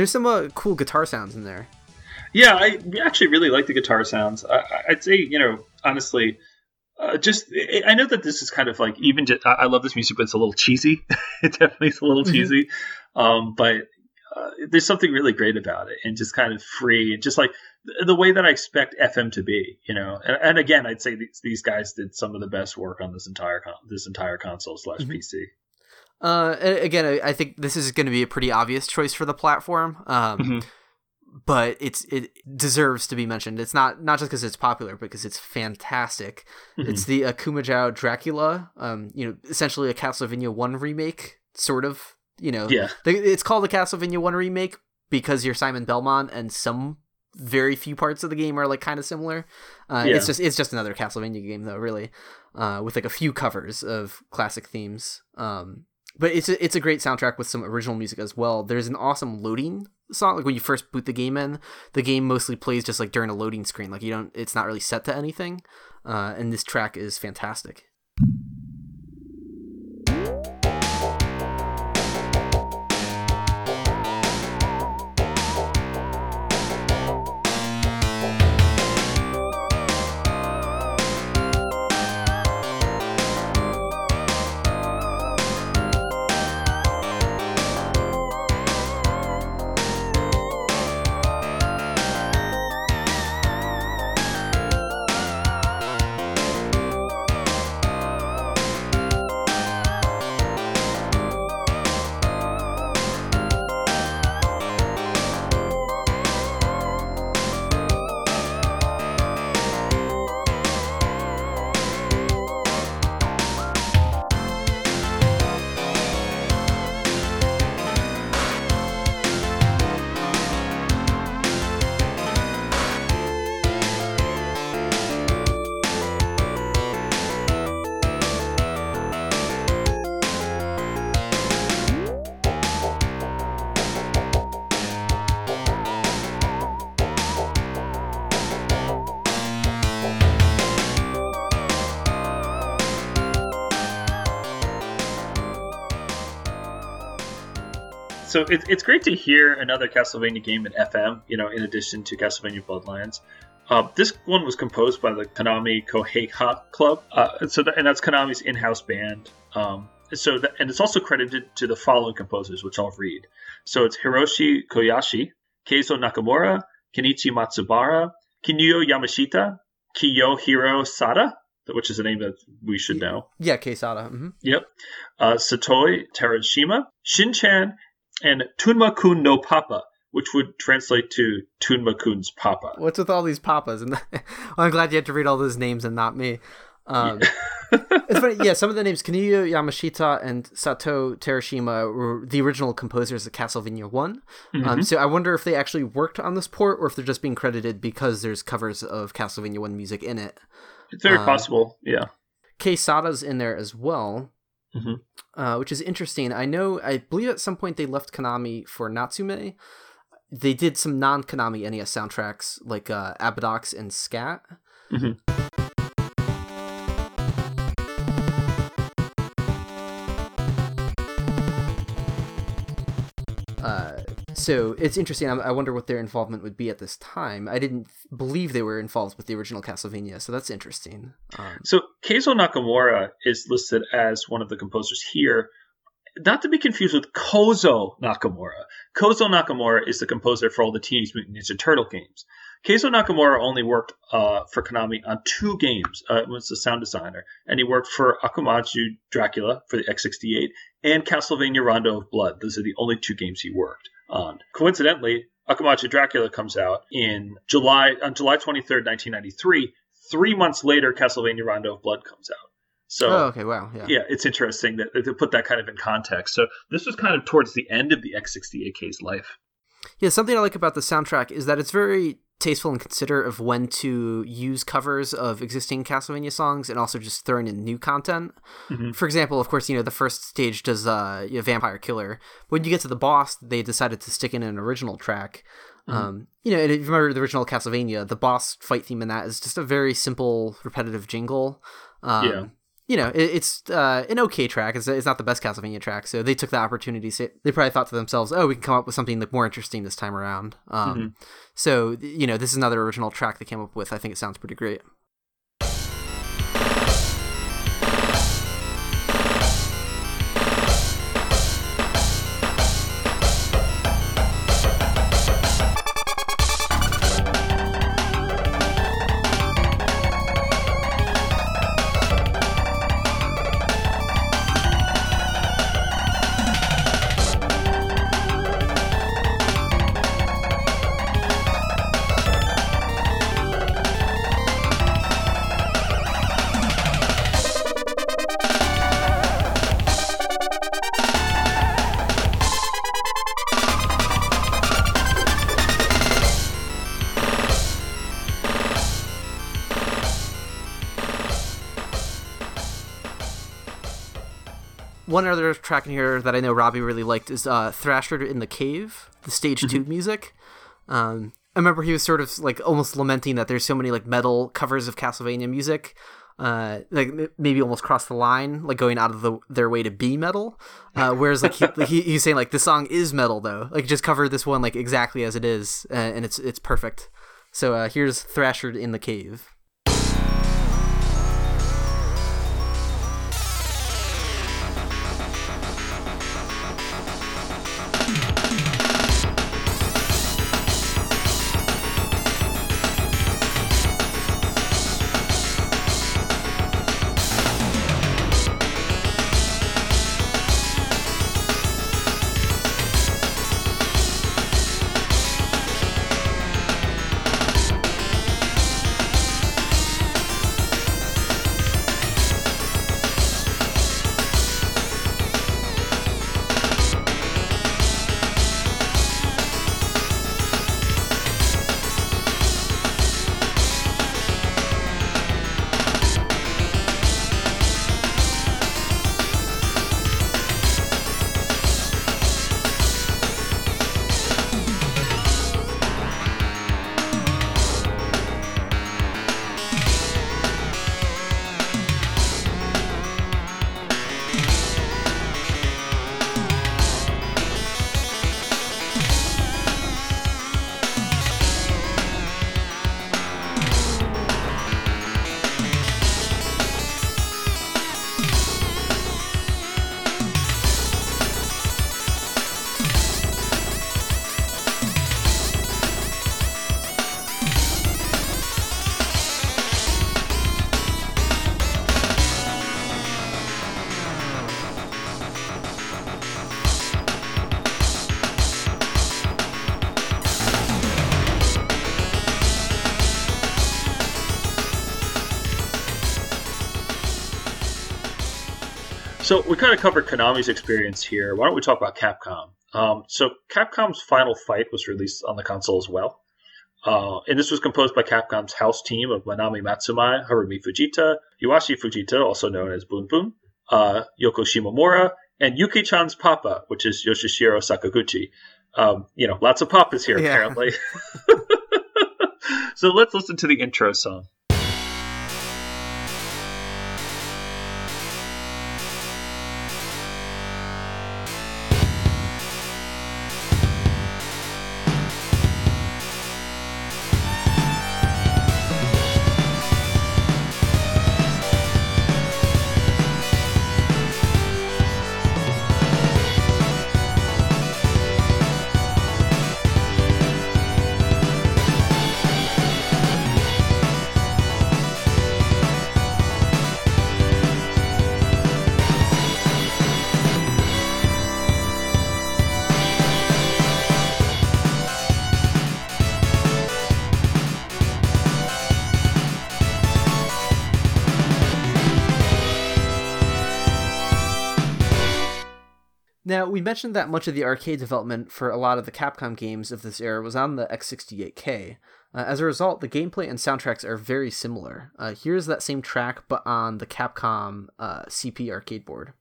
There's some uh, cool guitar sounds in there. Yeah, I actually really like the guitar sounds. I, I'd say, you know, honestly, uh, just I know that this is kind of like even just I love this music, but it's a little cheesy. (laughs) it definitely is a little mm-hmm. cheesy, um, but uh, there's something really great about it, and just kind of free, and just like the, the way that I expect FM to be, you know. And, and, again, I'd say these, these guys did some of the best work on this entire con- this entire console slash mm-hmm. Uh, again, I think this is going to be a pretty obvious choice for the platform. Um, mm-hmm but it's it deserves to be mentioned. It's not not just because it's popular, but because it's fantastic. Mm-hmm. It's the Akumajou Dracula, um, you know, essentially a Castlevania One remake, sort of. You know, yeah. it's called the Castlevania One remake because you're Simon Belmont, and some very few parts of the game are like kind of similar. Uh, yeah. It's just it's just another Castlevania game though, really, uh, with like a few covers of classic themes. Um, but it's a, it's a great soundtrack with some original music as well. There's an awesome loading song like when you first boot the game in the game mostly plays just like during a loading screen like you don't it's not really set to anything uh, and this track is fantastic so it, it's great to hear another Castlevania game in FM. You know, in addition to Castlevania Bloodlines. Uh, this one was composed by the Konami Kukeiha Club, uh, so that, and that's Konami's in-house band. Um, so that, and it's also credited to the following composers, which I'll read. So it's Hiroshi Koyashi, Keizo Nakamura, Kenichi Matsubara, Kinuyo Yamashita, Kiyohiro Sada, which is a name that we should know. Yeah, Keisada. Mm-hmm. Yep. Uh, Satoe Terashima, Shinchan, and Tunma-kun no Papa, which would translate to Tunma-kun's Papa. What's with all these papas? And well, (laughs) I'm glad you had to read all those names and not me. Um, (laughs) it's funny, yeah. Some of the names, Kinuyo Yamashita and Satoe Terashima, were the original composers of Castlevania One. Um, mm-hmm. Um, so I wonder if they actually worked on this port, or if they're just being credited because there's covers of Castlevania One music in it. It's very uh, possible, yeah. Kei Sada's in there as well mm-hmm. uh, which is interesting. I know, I believe at some point they left Konami for Natsume. They did some non Konami NES soundtracks like uh, Abadox and Scat. Mm-hmm. So it's interesting. I wonder what their involvement would be at this time. I didn't believe they were involved with the original Castlevania, so that's interesting. Um, so Keizo Nakamura is listed as one of the composers here, not to be confused with Kozo Nakamura. Kozo Nakamura is the composer for all the Teenage Mutant Ninja Turtle games. Keizo Nakamura only worked uh, for Konami on two games. Uh, was the sound designer, and he worked for Akumajou Dracula for the X68 and Castlevania Rondo of Blood. Those are the only two games he worked on. Coincidentally, Akumajou Dracula comes out in July on July 23rd, 1993. Three months later, Castlevania Rondo of Blood comes out. So, oh, okay, wow, yeah. yeah, it's interesting that to put that kind of in context. So, this was kind of towards the end of the X68K's life. Yeah, something I like about the soundtrack is that it's very tasteful and considerate of when to use covers of existing Castlevania songs and also just throwing in new content. Mm-hmm. For example, of course, you know the first stage does uh, you know, Vampire Killer. When you get to the boss, they decided to stick in an original track. Mm-hmm. Um, you know, and if you remember the original Castlevania, the boss fight theme in that is just a very simple, repetitive jingle. Um, yeah you know, it, it's uh, an okay track. It's, it's not the best Castlevania track, so they took the opportunity. So they probably thought to themselves, "Oh, we can come up with something like more interesting this time around." Um, Mm-hmm. So you know, this is another original track they came up with. I think it sounds pretty great. One other track in here that I know Robbie really liked is uh, Thrasher in the Cave, the stage two music. Um, I remember he was sort of like almost lamenting that there's so many like metal covers of Castlevania music, uh, like maybe almost cross the line, like going out of the, their way to be metal. Uh, (laughs) whereas like he, like, he, he's saying like this song is metal though, like just cover this one like exactly as it is, uh, and it's it's perfect. So uh, here's Thrasher in the Cave. So we kind of covered Konami's experience here. Why don't we talk about Capcom? Um, so Capcom's Final Fight was released on the console as well. Uh, and this was composed by Capcom's house team of Manami Matsumae, Harumi Fujita, Iwashi Fujita, also known as Boom Boom, uh, Yoko Shimomura, and Yuki-chan's papa, which is Yoshihiro Sakaguchi. Um, you know, lots of papas here, Yeah. apparently. (laughs) so let's listen to the intro song. We mentioned that much of the arcade development for a lot of the Capcom games of this era was on the X68K. Uh, as a result, the gameplay and soundtracks are very similar. Uh, here's that same track, but on the Capcom uh, CP arcade board.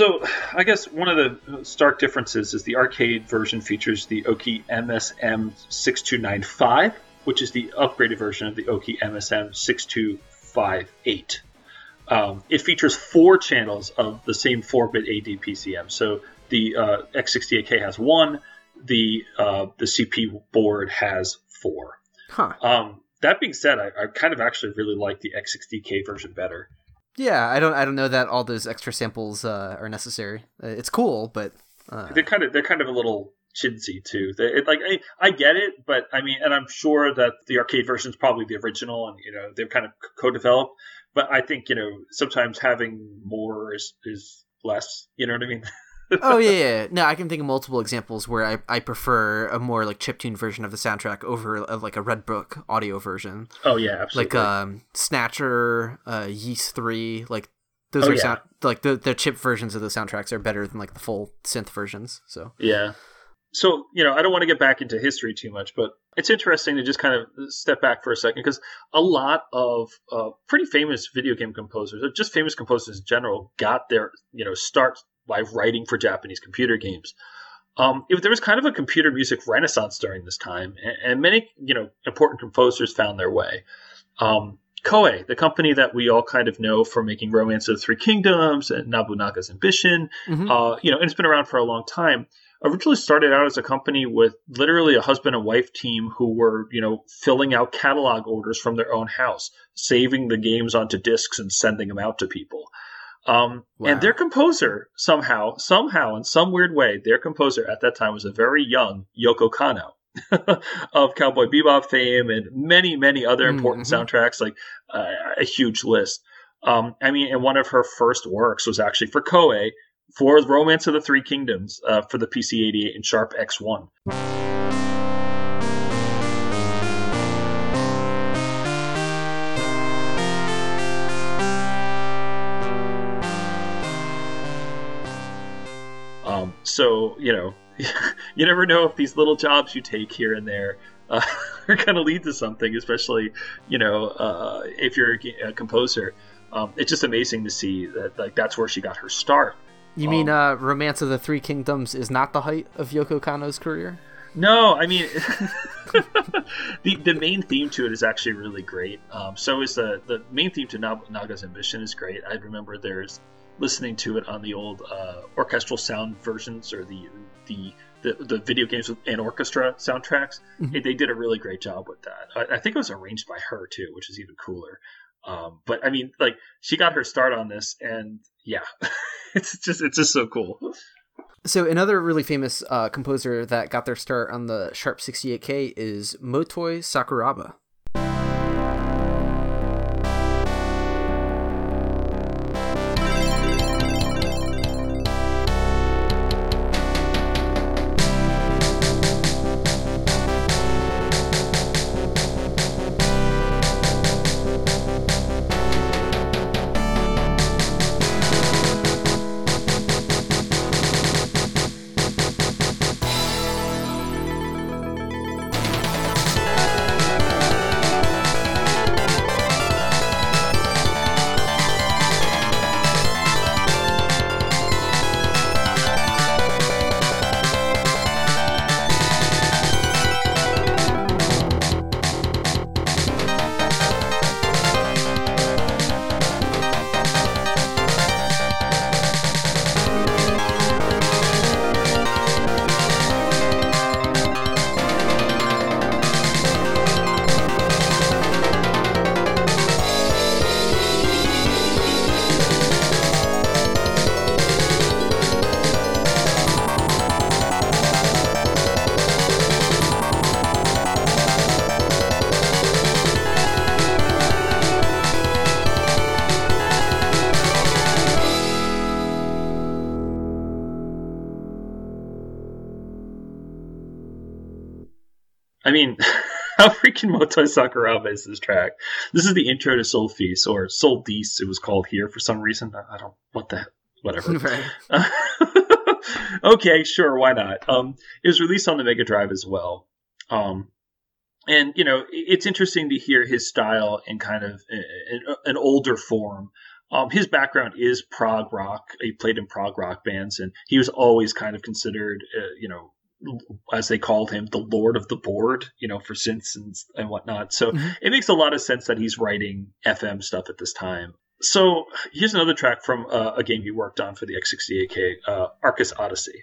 So, I guess one of the stark differences is the arcade version features the Oki MSM 6295, which is the upgraded version of the Oki MSM 6258. Um, it features four channels of the same 4-bit ADPCM. So the uh, X68K has one, the uh, the CP board has four. Huh. Um, that being said, I, I kind of actually really like the X60K version better. Yeah, I don't I don't know that all those extra samples uh, are necessary. Uh, It's cool, but uh, They're kind of they're kind of a little chintzy too. They, it, like I, I get it, but I mean, and I'm sure that the arcade version is probably the original, and you know they're kind of co-developed. But I think you know sometimes having more is is less. You know what I mean? (laughs) oh yeah, yeah, no, I can think of multiple examples where I, I prefer a more like chiptune version of the soundtrack over a, like a Red Book audio version. Oh yeah, absolutely. Like um, Snatcher, uh, Ys Three, like those Oh, are yeah. sound like the the chip versions of the soundtracks are better than like the full synth versions. So Yeah. So, you know, I don't want to get back into history too much, but it's interesting to just kind of step back for a second because a lot of uh, pretty famous video game composers, or just famous composers in general, got their, you know, start by writing for Japanese computer games. Um, it, there was kind of a computer music renaissance during this time, and, and many, you know, important composers found their way. Um, Koei, the company that we all kind of know for making Romance of the Three Kingdoms and Nobunaga's Ambition, Mhm. uh, you know, and it's been around for a long time. Originally started out as a company with literally a husband and wife team who were, you know, filling out catalog orders from their own house, saving the games onto discs and sending them out to people. Um, Wow. And their composer, somehow, somehow, in some weird way, their composer at that time was a very young Yoko Kanno (laughs) of Cowboy Bebop fame and many, many other important Mhm. soundtracks, like uh, a huge list. Um, I mean, and one of her first works was actually for Koei for Romance of the Three Kingdoms uh, for the PC 88 and Sharp X1. So you know, (laughs) you never know if these little jobs you take here and there uh, (laughs) are going to lead to something. Especially, you know, uh, if you're a composer. Um, it's just amazing to see that like that's where she got her start. you mean Um, uh, Romance of the Three Kingdoms is not the height of Yoko Kanno's career? No, I mean (laughs) the the main theme to it is actually really great. Um, so is the the main theme to Naga's Ambition is great. I remember there's listening to it on the old uh, orchestral sound versions or the the the, the video games with and orchestra soundtracks. Mhm. It- they did a really great job with that. I, I think it was arranged by her too, which is even cooler. Um, but I mean, like she got her start on this, and yeah, (laughs) it's just it's just so cool. So another really famous uh, composer that got their start on the Sharp 68K is Motoi Sakuraba. Freaking Motoi Sakuraba is this track? This is the intro to Soul Feast, or Sol-Deace, it was called here for some reason. I don't, what the, whatever. (laughs) right. (laughs) okay, sure, why not? Um, it was released on the Mega Drive as well. Um, and you know, it's interesting to hear his style in kind of a- a- an older form. Um, his background is prog rock. He played in prog rock bands, and he was always kind of considered, uh, you know, as they called him, the Lord of the Board, you know, for synths and, and whatnot. So mm-hmm. it makes a lot of sense that he's writing FM stuff at this time. So here's another track from uh, a game he worked on for the X68K, uh, Arcus Odyssey.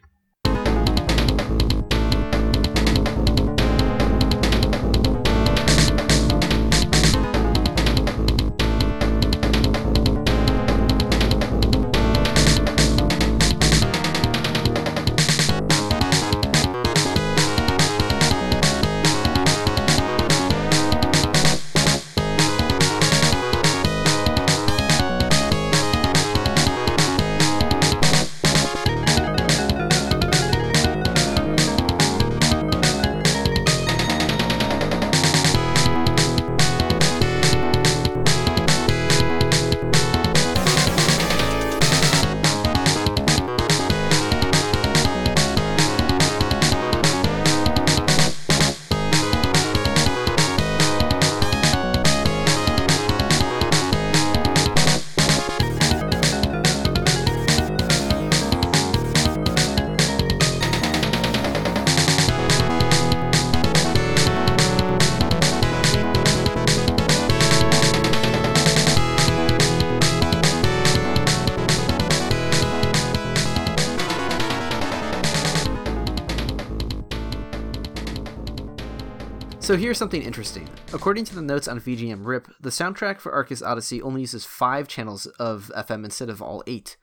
Here's something interesting. According to the notes on VGM RIP, the soundtrack for Arcus Odyssey only uses five channels of FM instead of all eight,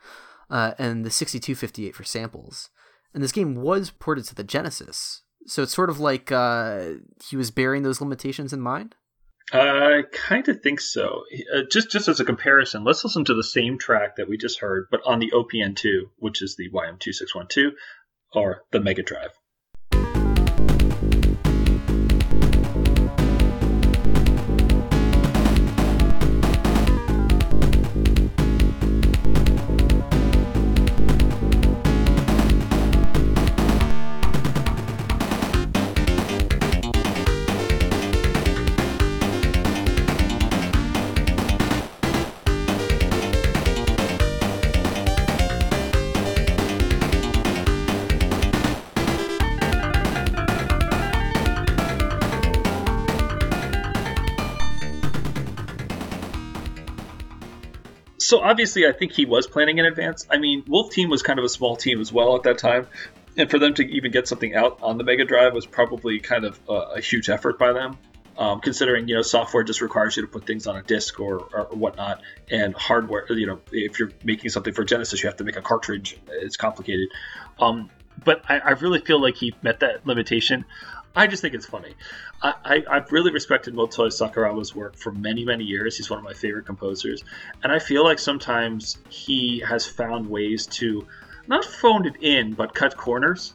uh, and the 6258 for samples. And this game was ported to the Genesis, so it's sort of like uh, he was bearing those limitations in mind. I kind of think so. Uh, just just as a comparison, let's listen to the same track that we just heard, but on the OPN2, which is the YM2612, or the Mega Drive. So obviously, I think he was planning in advance. I mean, Wolf Team was kind of a small team as well at that time, and for them to even get something out on the Mega Drive was probably kind of a, a huge effort by them. Um, considering you know software just requires you to put things on a disk or, or whatnot, and hardware, you know, if you're making something for Genesis, you have to make a cartridge. It's complicated. Um, but I, I, really feel like he met that limitation. I just think it's funny. I, I, have really respected Motoi Sakuraba's work for many, many years. He's one of my favorite composers. And I feel like sometimes he has found ways to not phone it in, but cut corners.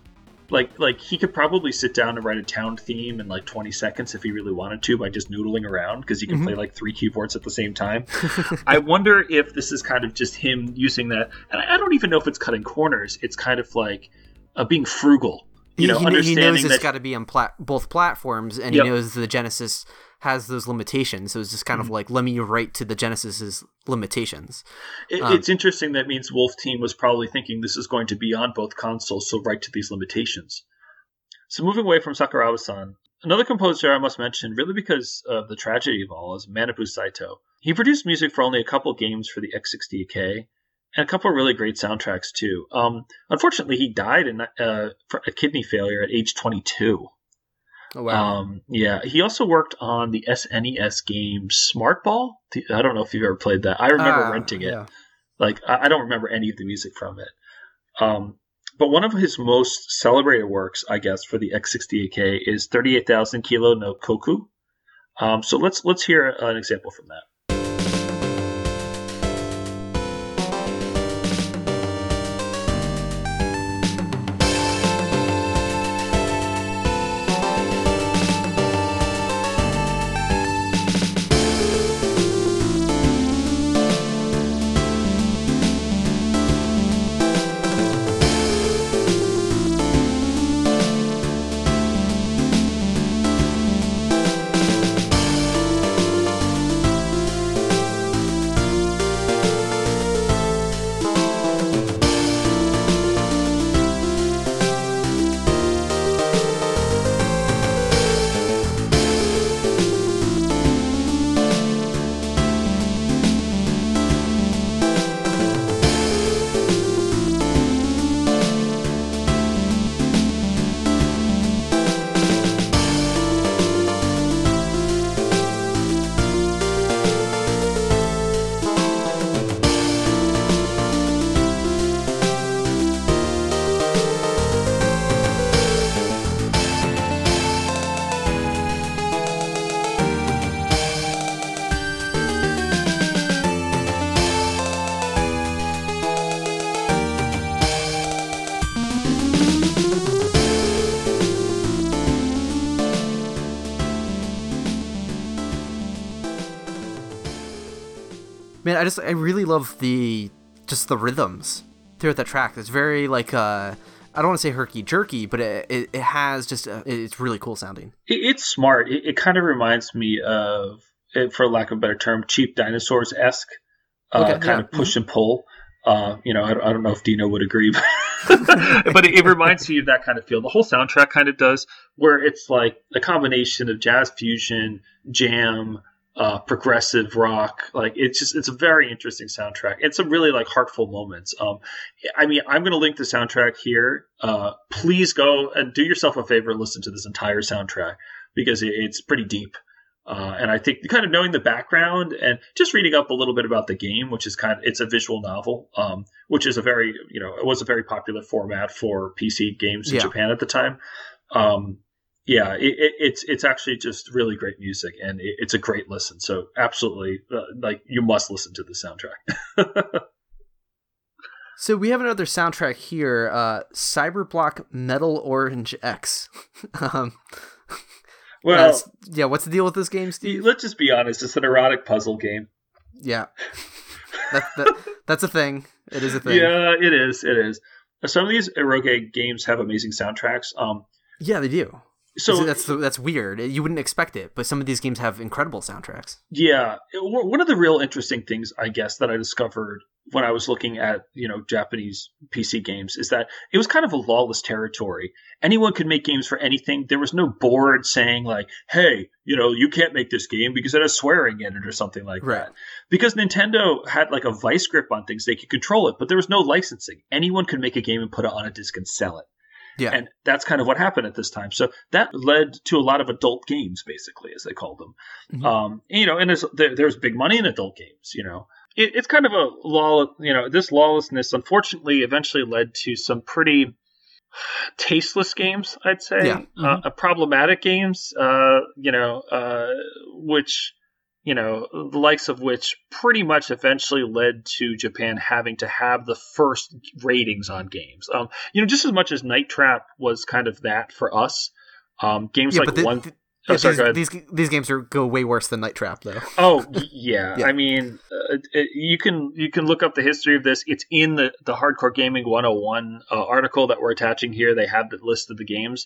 Like like he could probably sit down and write a town theme in like 20 seconds if he really wanted to by just noodling around because he can mm-hmm. play like three keyboards at the same time. (laughs) I wonder if this is kind of just him using that. And I don't even know if it's cutting corners. It's kind of like uh, being frugal you know, he, he knows it's got to be on plat- both platforms, and yep. he knows the Genesis has those limitations. So it's just kind mm-hmm. of like let me write to the Genesis's limitations. It, um, it's interesting. That means Wolf Team was probably thinking this is going to be on both consoles, so write to these limitations. So moving away from Sakuraba-san, another composer I must mention, really because of the tragedy of all, is Manabu Saito. He produced music for only a couple games for the X68K, and a couple of really great soundtracks too. Um, unfortunately, he died in uh, a kidney failure at age 22. Oh wow! Um, yeah, he also worked on the SNES game Smart Ball. I don't know if you've ever played that. I remember uh, renting it. Yeah. Like I, don't remember any of the music from it. Um, but one of his most celebrated works, I guess, for the X68K is 38,000 Kilo no Koku. Um, so let's let's hear an example from that. I just I really love the just the rhythms throughout the track. It's very like uh I don't want to say herky jerky, but it, it, it has just a, it's really cool sounding. It, it's smart. It, it kind of reminds me of, eh, for lack of a better term, cheap dinosaurs esque uh, Okay, kind yeah. of push and pull. Uh, you know, I, don't- I don't know if Dino would agree, (laughs) but, (laughs) but it, it reminds me of that kind of feel. The whole soundtrack kind of does, where it's like a combination of jazz fusion, jam, uh, progressive rock. Like it's just it's a very interesting soundtrack. It's some really like heartful moments. Um, I mean, I'm going to link the soundtrack here. Uh, please go and do yourself a favor and listen to this entire soundtrack because it, it's pretty deep. Uh, and I think kind of knowing the background and just reading up a little bit about the game, which is kind of it's a visual novel, um, which is a very you know it was a very popular format for PC games in Yeah. Japan at the time. Um, yeah, it, it, it's it's actually just really great music and it, it's a great listen. So absolutely, uh, like you must listen to the soundtrack. (laughs) So we have another soundtrack here, uh, Cyberblock Metal Orange EX. (laughs) um, well, that's- yeah, what's the deal with this game, Steve? let's just be honest. It's an erotic puzzle game. Yeah, that, that, that's a thing. It is a thing. Yeah, it is. It is. Some of these eroge games have amazing soundtracks. Um, Yeah, they do. So that's that's weird. You wouldn't expect it, but some of these games have incredible soundtracks. Yeah, one of the real interesting things, I guess, that I discovered when I was looking at you know Japanese PC games is that it was kind of a lawless territory. Anyone could make games for anything. There was no board saying like, "Hey, you know, you can't make this game because it has swearing in it" or something like Right. that. Because Nintendo had like a vice grip on things, they could control it, but there was no licensing. Anyone could make a game and put it on a disc and sell it. Yeah, And that's kind of what happened at this time. So that led to a lot of adult games, basically, as they called them. Mhm. Um, you know, and there's, there, there's big money in adult games. You know, it, it's kind of a law. You know, this lawlessness, unfortunately, eventually led to some pretty tasteless games. I'd say, Yeah. uh, uh, problematic games. Uh, you know, uh, which. You know, the likes of which pretty much eventually led to Japan having to have the first ratings on games. Um, you know, just as much as Night Trap was kind of that for us, um, games yeah, like the, one. th- oh, yeah, sorry, go ahead. these, these these games are go way worse than Night Trap though. (laughs) Oh yeah. (laughs) Yeah. I mean, uh, it, you can you can look up the history of this. It's in the the Hardcore Gaming 101 uh, article that we're attaching here. They have the list of the games.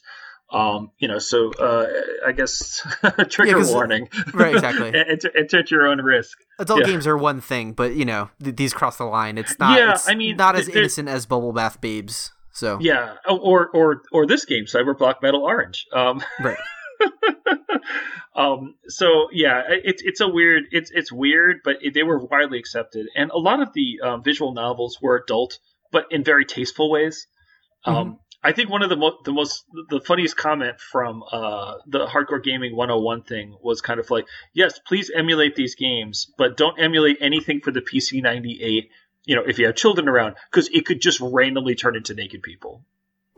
Um, you know, so uh, I guess (laughs) trigger 'cause- warning. (laughs) right, exactly. (laughs) enter at your own risk. Adult Yeah. games are one thing, but you know th- these cross the line. It's not. Yeah, it's I mean, not as innocent as Bubble Bath Babes. So Yeah, Oh, or or or this game, Cyberblock Metal Orange. Um, right. um, so yeah, it's it's a weird it's it's weird, but it, they were widely accepted, and a lot of the um, visual novels were adult, but in very tasteful ways. Um, I think one of the the most the funniest comment from uh, the Hardcore Gaming 101 thing was kind of like, yes, please emulate these games, but don't emulate anything for the PC 98. You know, if you have children around, because it could just randomly turn into naked people.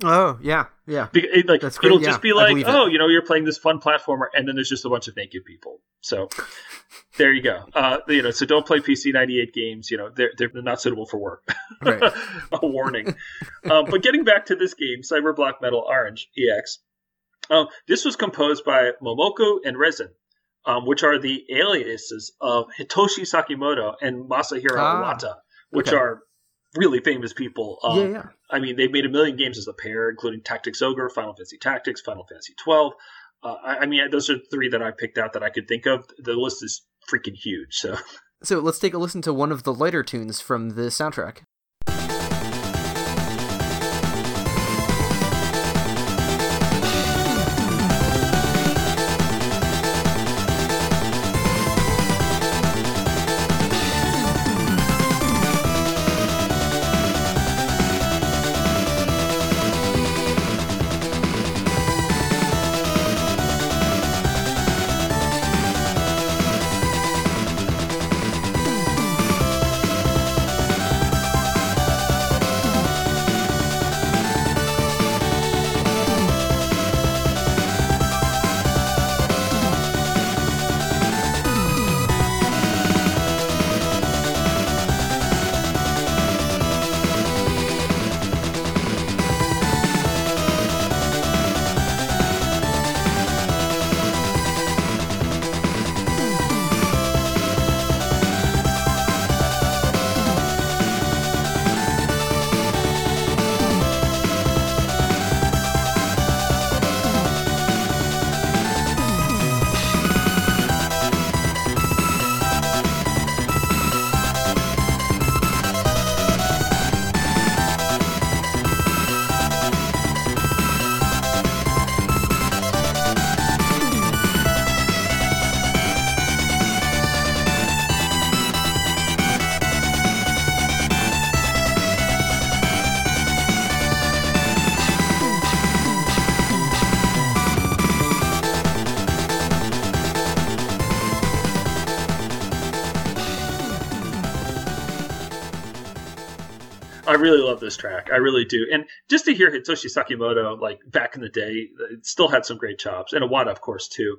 Oh yeah, yeah. Be- it, like That's great, it'll yeah, just be like, believe it. oh, you know, you're playing this fun platformer, and then there's just a bunch of naked people. So there you go. Uh, you know, so don't play PC 98 games. You know, they're they're not suitable for work. Right. (laughs) a warning. um, but getting back to this game, Cyber Cyberblock Metal Orange EX. Um, this was composed by Momoko and Resin, um, which are the aliases of Hitoshi Sakimoto and Masaharu Ah, Iwata, which okay. are really famous people. Um, yeah, yeah. I mean, they've made a million games as a pair, including Tactics Ogre, Final Fantasy Tactics, Final Fantasy 12. Uh, I, I mean, those are three that I picked out that I could think of. The list is freaking huge. So, So let's take a listen to one of the lighter tunes from the soundtrack. I really do. And just to hear Hitoshi Sakimoto, like back in the day, still had some great chops, and Iwata, of course, too.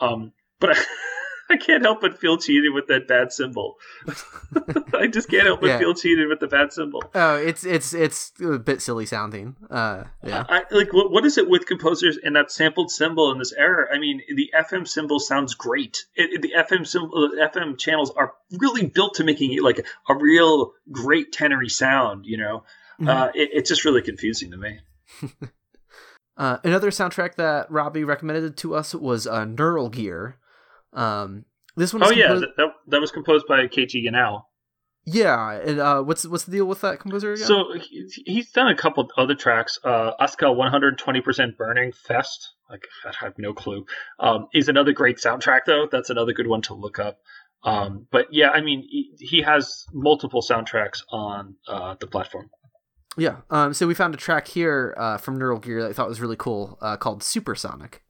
Um, but I, (laughs) I can't help but feel cheated with that bad cymbal. (laughs) I just can't help but Yeah. feel cheated with the bad cymbal. Oh, it's it's it's a bit silly sounding. Uh, yeah. I, like what, what is it with composers and that sampled cymbal in this era? I mean, the FM cymbal sounds great. It, it- the FM cymbal, the FM channels are really built to making it like a real great tenory sound. You know, Mhm. uh, it, it's just really confusing to me. (laughs) Uh, another soundtrack that Robbie recommended to us was uh, Neural Gear. Um, this one. Oh is yeah, that, that, that was composed by Keiichi Yanao. yeah. And uh, what's what's the deal with that composer again? So he- he's done a couple other tracks. Uh, Asuka 120% Burning Fest. Like I have no clue. Um, is another great soundtrack though. That's another good one to look up. Um, but yeah, I mean, he, he has multiple soundtracks on uh, the platform. Yeah. Um, so we found a track here uh, from Neural Gear that I thought was really cool, uh, called Supersonic.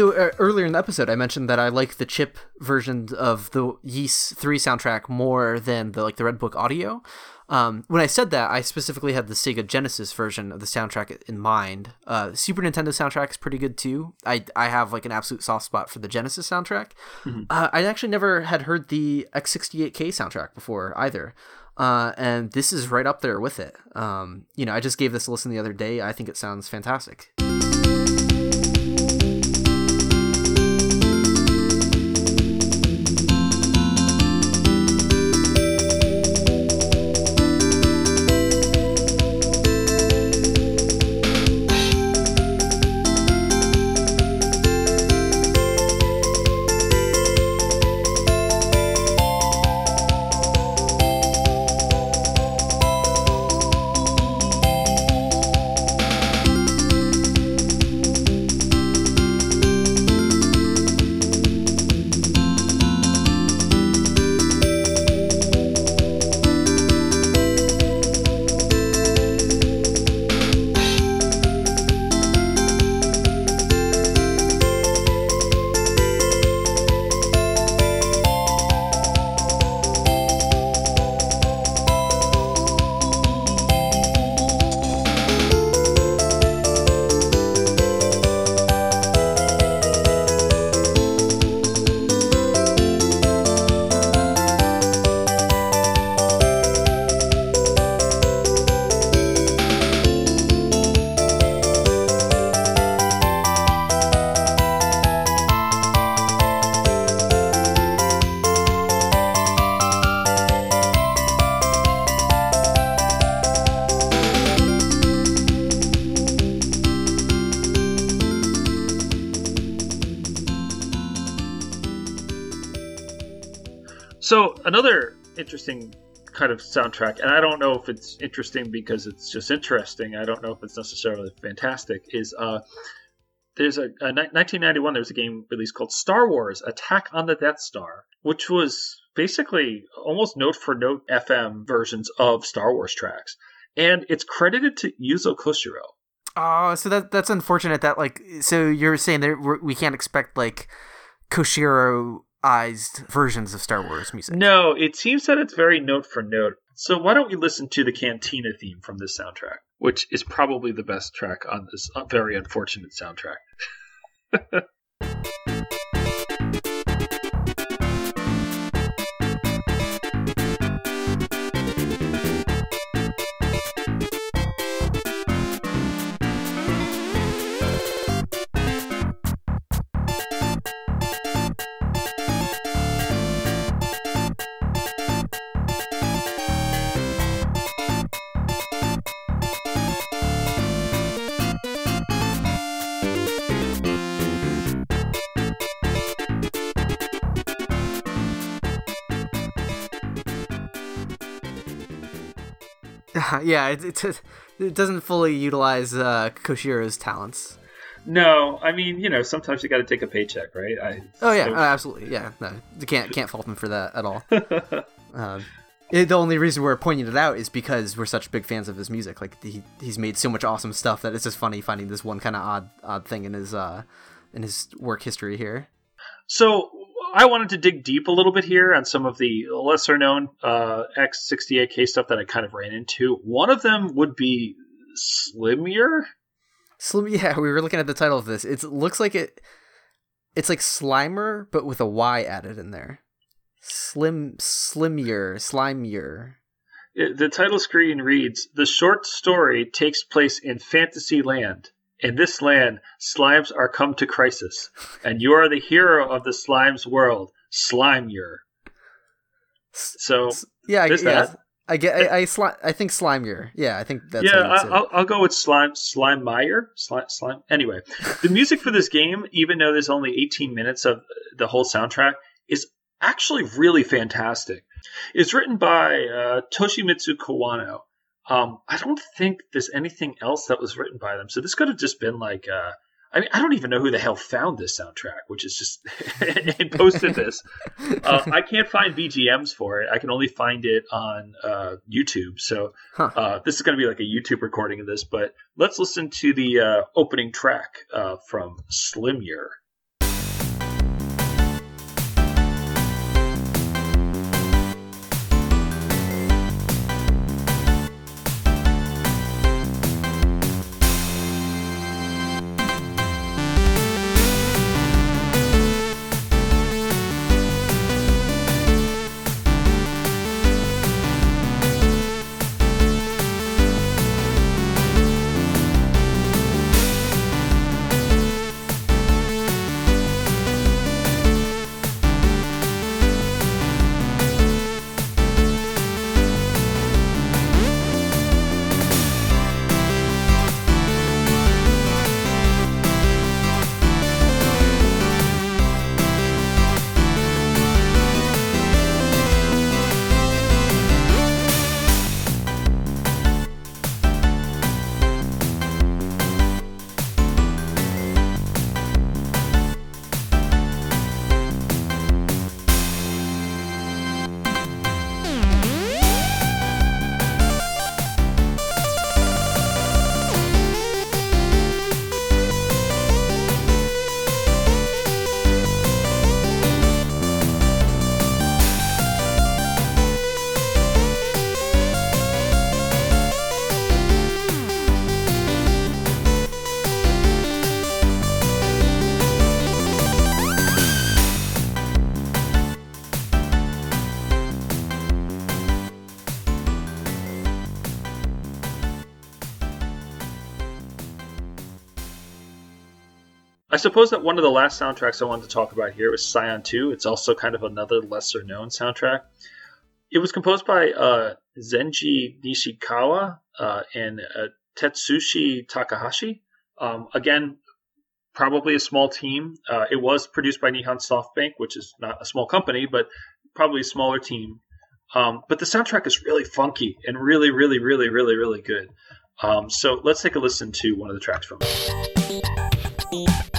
So uh, earlier in the episode, I mentioned that I like the chip version of the Ys Three soundtrack more than the like the Red Book audio. Um, when I said that, I specifically had the Sega Genesis version of the soundtrack in mind. Uh, Super Nintendo soundtrack is pretty good too. I I have like an absolute soft spot for the Genesis soundtrack. Uh, I actually never had heard the X68K soundtrack before either. Uh, and this is right up there with it. Um, you know, I just gave this a listen the other day. I think it sounds fantastic. Another interesting kind of soundtrack, and I don't know if it's interesting because it's just interesting. I don't know if it's necessarily fantastic. Is uh, there's a, a 1991 there's a game released called Star Wars: Attack on the Death Star, which was basically almost note for note FM versions of Star Wars tracks, and it's credited to Yuzo Koshiro. Oh, so that that's unfortunate. That like, so you're saying that we're, can't expect like Koshiro-ized versions of Star Wars music. No, it seems that it's very note for note. So why don't we listen to the Cantina theme from this soundtrack, which is probably the best track on this uh, very unfortunate soundtrack. (laughs) yeah, it, it, it doesn't fully utilize uh, Koshiro's talents. No, I mean, you know, sometimes you got to take a paycheck, right? I, Oh yeah, so- uh, absolutely. Yeah, no, you can't can't fault him for that at all. (laughs) um, it- the only reason we're pointing it out is because we're such big fans of his music. Like he he's made so much awesome stuff that it's just funny finding this one kind of odd odd thing in his uh in his work history here. So I wanted to dig deep a little bit here on some of the lesser known uh, X68K stuff that I kind of ran into. One of them would be Slimier. Slim, (laughs) yeah, we were looking at the title of this. It looks like it. It's like Slimer, but with a Y added in there. Slim, Slimier, Slimier. It- The title screen reads The short story takes place in Fantasy Land. In this land, slimes are come to crisis, and you are the hero of the slimes world, Slimier. So, Yeah, There's yeah, that. I get. I, I, sli- I think Slimier. Yeah, I think that's. yeah, I, I'll, I'll go with Slime Slime Meyer. Slime, slime. Anyway, the (laughs) music for this game, even though there's only 18 minutes of the whole soundtrack, is actually really fantastic. It's written by uh, Toshimitsu Kawano. Um, I don't think there's anything else that was written by them, so this could have just been like. Uh, I mean, I don't even know who the hell found this soundtrack, which is just (laughs) and posted this. Uh, (laughs) I can't find BGMs for it. I can only find it on uh, YouTube. So Huh. uh, this is going to be like a YouTube recording of this. But let's listen to the uh, opening track uh, from Slimier. I suppose that one of the last soundtracks I wanted to talk about here was Scion 2. It's also kind of another lesser known soundtrack. It was composed by uh, Zenji Nishikawa uh, and uh, Tetsushi Takahashi. Um, again, probably a small team. Uh, it was produced by Nihon SoftBank, which is not a small company, but probably a smaller team, um, but the soundtrack is really funky and really, really, really, really, really good. Um, so let's take a listen to one of the tracks from it.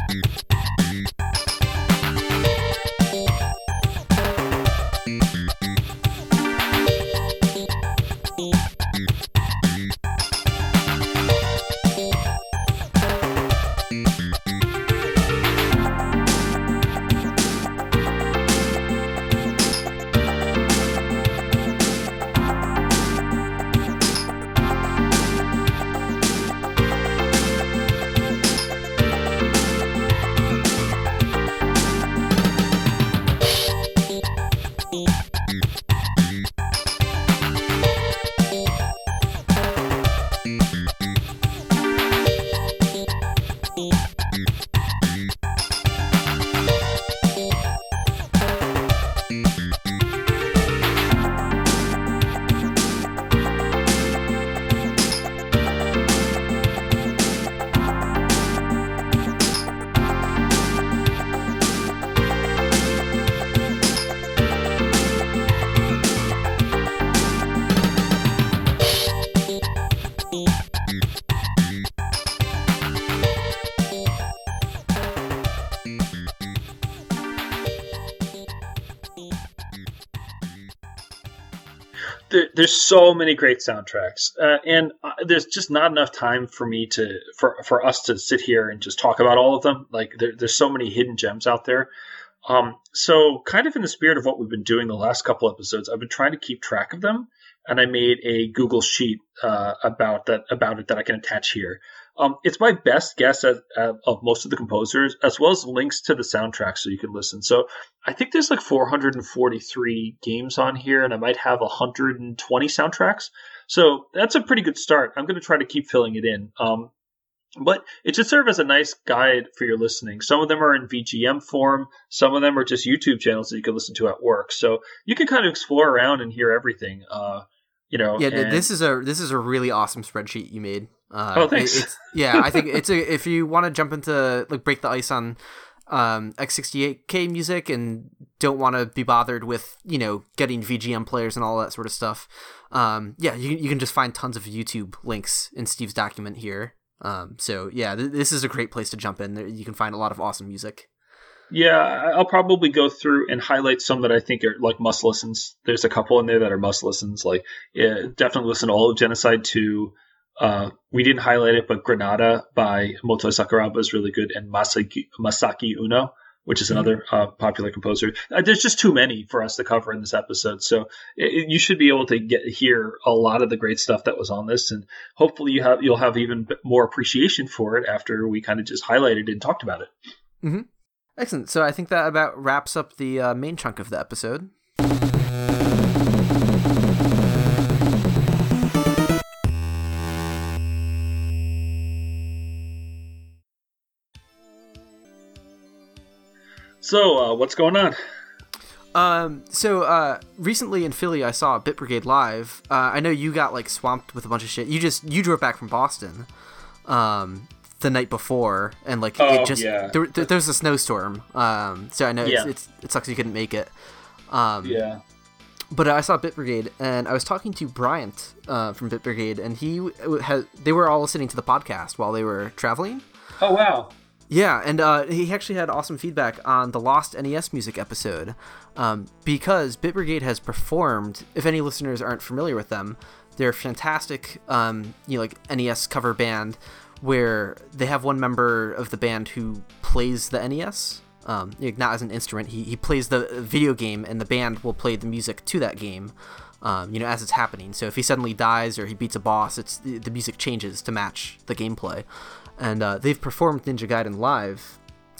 There's so many great soundtracks, uh, and uh, there's just not enough time for me to for for us to sit here and just talk about all of them. Like there, there's so many hidden gems out there. Um, so kind of in the spirit of what we've been doing the last couple episodes, I've been trying to keep track of them, and I made a Google sheet uh, about that about it that I can attach here. Um, it's my best guess at, at, of most of the composers, as well as links to the soundtrack so you can listen. So I think there's like 443 games on here, and I might have 120 soundtracks. So that's a pretty good start. I'm going to try to keep filling it in. Um, but it should serve as a nice guide for your listening. Some of them are in VGM form, some of them are just YouTube channels that you can listen to at work. So you can kind of explore around and hear everything. Uh, you know, Yeah, and- this is a this is a really awesome spreadsheet you made. Uh, Oh, thanks. it- it's, yeah, I think it's a (laughs) if you want to jump into like break the ice on um, X68K music and don't want to be bothered with you know getting VGM players and all that sort of stuff. Um, yeah, you you can just find tons of YouTube links in Steve's document here. Um, so yeah, th- this is a great place to jump in. You can find a lot of awesome music. Yeah, I'll probably go through and highlight some that I think are like must listens. There's a couple in there that are must listens. Like, yeah, definitely listen to all of Genocide 2. Uh, we didn't highlight it, but Granada by Motoi Sakuraba is really good, and Masaki, Masaki Uno, which is another uh, popular composer. Uh, there's just too many for us to cover in this episode, so it, you should be able to get hear a lot of the great stuff that was on this, and hopefully you have you'll have even more appreciation for it after we kind of just highlighted and talked about it. Excellent. So I think that about wraps up the uh, main chunk of the episode. So, uh, what's going on? Um, so uh, recently in Philly, I saw Bit Brigade live. Uh, I know you got like swamped with a bunch of shit. You just you drove back from Boston, um, the night before, and like Oh, it just yeah. there, there, there's a snowstorm. Um, so I know Yeah. it's, it's it sucks you couldn't make it. Um, Yeah. but I saw Bit Brigade, and I was talking to Bryant uh, from Bit Brigade, and he had they were all listening to the podcast while they were traveling. Oh wow. Yeah, and uh, he actually had awesome feedback on the Lost NES music episode um, because Bit Brigade has performed. If any listeners aren't familiar with them, they're a fantastic, um, you know, like NES cover band where they have one member of the band who plays the NES. Um, not as an instrument, he, he plays the video game, and the band will play the music to that game. Um, you know, as it's happening. So if he suddenly dies or he beats a boss, it's the music changes to match the gameplay and uh, they've performed Ninja Gaiden live,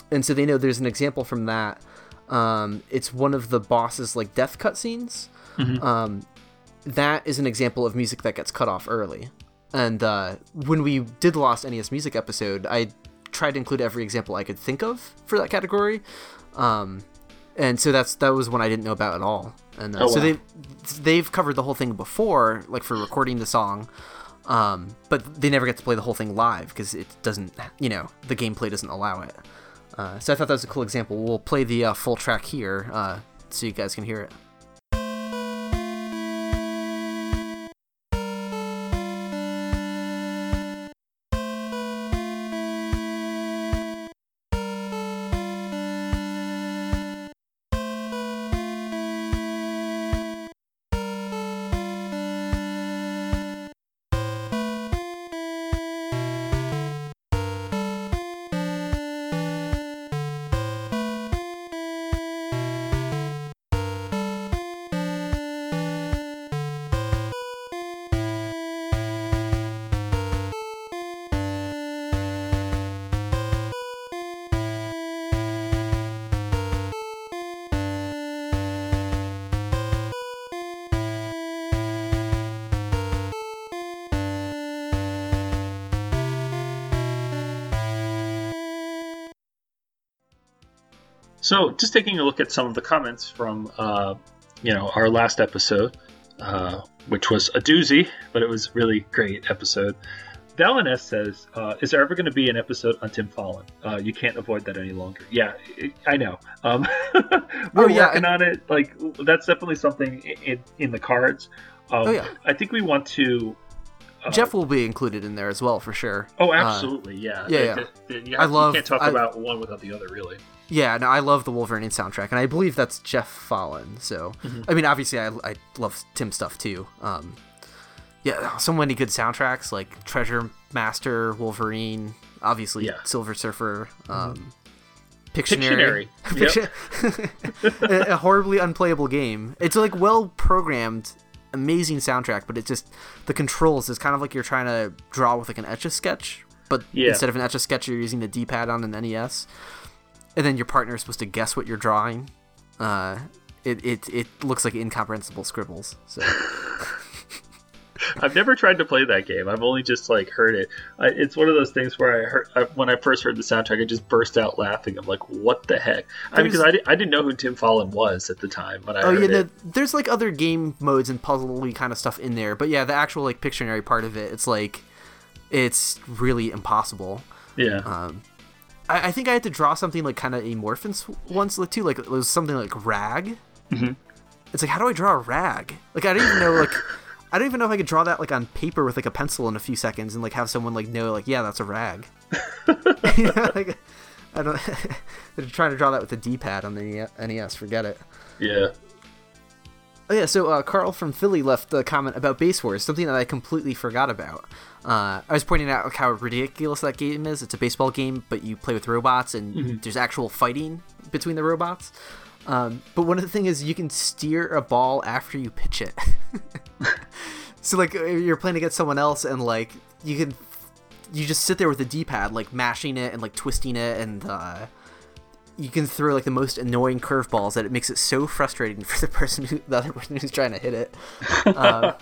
and so they know there's an example from that. Um, it's one of the boss's like death cutscenes. Um, that is an example of music that gets cut off early. And uh, when we did the Lost NES music episode, I tried to include every example I could think of for that category. Um, and so that's that was one I didn't know about at all. And uh, Oh, so they they've covered the whole thing before, like for recording the song. Um, but they never get to play the whole thing live because it doesn't, you know, the gameplay doesn't allow it. Uh, so I thought that was a cool example. We'll play the uh, full track here uh, so you guys can hear it. So, just taking a look at some of the comments from, uh, you know, our last episode, uh, which was a doozy, but it was really great episode. Valen S says, uh, "Is there ever going to be an episode on Tim Follin? Uh, you can't avoid that any longer." Yeah, it, I know. Um, (laughs) we're Oh, yeah, working on it. Like that's definitely something in, in the cards. Um, Oh, yeah. I think we want to. uh, Geoff will be included in there as well for sure. Oh, Uh, absolutely. yeah. yeah, yeah. th- you, I have- love- You can't talk I- about one without the other, really. Yeah, no, I love the Wolverine soundtrack, and I believe that's Geoff Follin. So, Mm-hmm. I mean, obviously, I, I love Tim stuff too. Um, yeah, so many good soundtracks like Treasure Master, Wolverine, obviously Yeah. Mm-hmm. Silver Surfer, um, Pictionary. Pictionary. Yep. (laughs) a, a horribly unplayable game. It's like well programmed, amazing soundtrack, but it just the controls is kind of like you're trying to draw with like an etch a sketch, but Yeah. instead of an etch a sketch, you're using the D pad on an NES, and then your partner is supposed to guess what you're drawing. Uh, it, it it looks like incomprehensible scribbles. So (laughs) (laughs) I've never tried to play that game. I've only just like heard it. I, it's one of those things where I heard I, when I first heard the soundtrack, I just burst out laughing. I'm like, "What the heck?" I mean, because I, di- I didn't know who Tim Follin was at the time when I oh heard yeah, no, there's like other game modes and puzzly kind of stuff in there, but yeah, the actual like Pictionary part of it, it's like it's really impossible. Yeah, Um, I, I think I had to draw something like kind of amorphous once like, too. Like it was something like rag. Mhm. It's like how do I draw a rag? Like I didn't even know like I don't even know if I could draw that like on paper with like a pencil in a few seconds and like have someone like know like yeah that's a rag. (laughs) (laughs) You know, like, I don't. (laughs) They're trying to draw that with the D-pad on the NES. Forget it. yeah. Oh yeah, so uh, Carl from Philly left a comment about Base Wars, something that I completely forgot about. Uh, I was pointing out like, how ridiculous that game is. It's a baseball game, but you play with robots, and there's actual fighting between the robots. Um, but one of the things is you can steer a ball after you pitch it. (laughs) so like you're playing against someone else, and like you can, you just sit there with the D-pad, like mashing it and like twisting it, and uh, you can throw like the most annoying curveballs that it makes it so frustrating for the person who the other person who's trying to hit it. Um,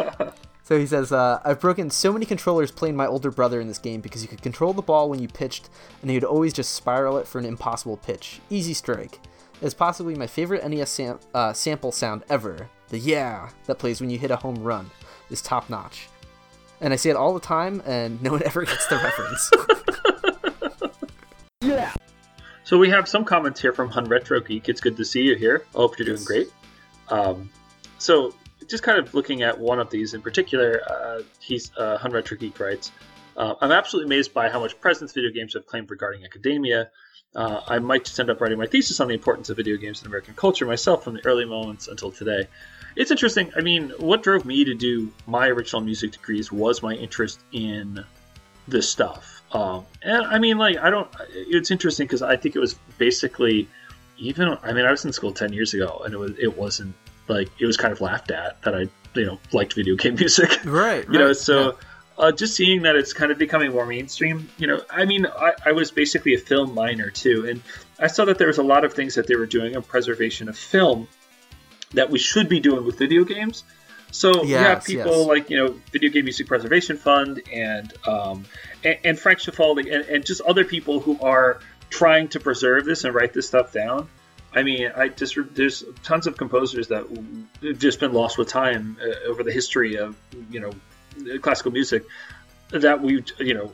(laughs) so he says, uh, "I've broken so many controllers playing my older brother in this game because you could control the ball when you pitched, and he would always just spiral it for an impossible pitch. Easy strike. It's possibly my favorite NES sam- uh, sample sound ever. The yeah that plays when you hit a home run is top notch." And I say it all the time, and no one (laughs) ever gets the reference. (laughs) So we have some comments here from Hun Retro Geek. It's good to see you here. I hope you're doing great. Um, so just kind of looking at one of these in particular, uh, he's uh, Hun Retro Geek writes, uh, "I'm absolutely amazed by how much presence video games have claimed regarding academia. Uh, I might just end up writing my thesis on the importance of video games in American culture myself from the early moments until today." It's interesting. I mean, what drove me to do my original music degrees was my interest in this stuff. Um, and I mean, like, I don't. It's interesting because I think it was basically even. I mean, I was in school ten years ago, and it was it wasn't like it was kind of laughed at that I you know liked video game (laughs) music. right. you know, right, so. Uh, just seeing that it's kind of becoming more mainstream, you know, I mean, I, I was basically a film minor too, and I saw that there was a lot of things that they were doing on preservation of film that we should be doing with video games. So you have people yes. like you know Video Game Music Preservation Fund and um, and, and Frank Cifaldi and, and just other people who are trying to preserve this and write this stuff down. I mean, I just there's tons of composers that have just been lost with time uh, over the history of you know classical music that we you know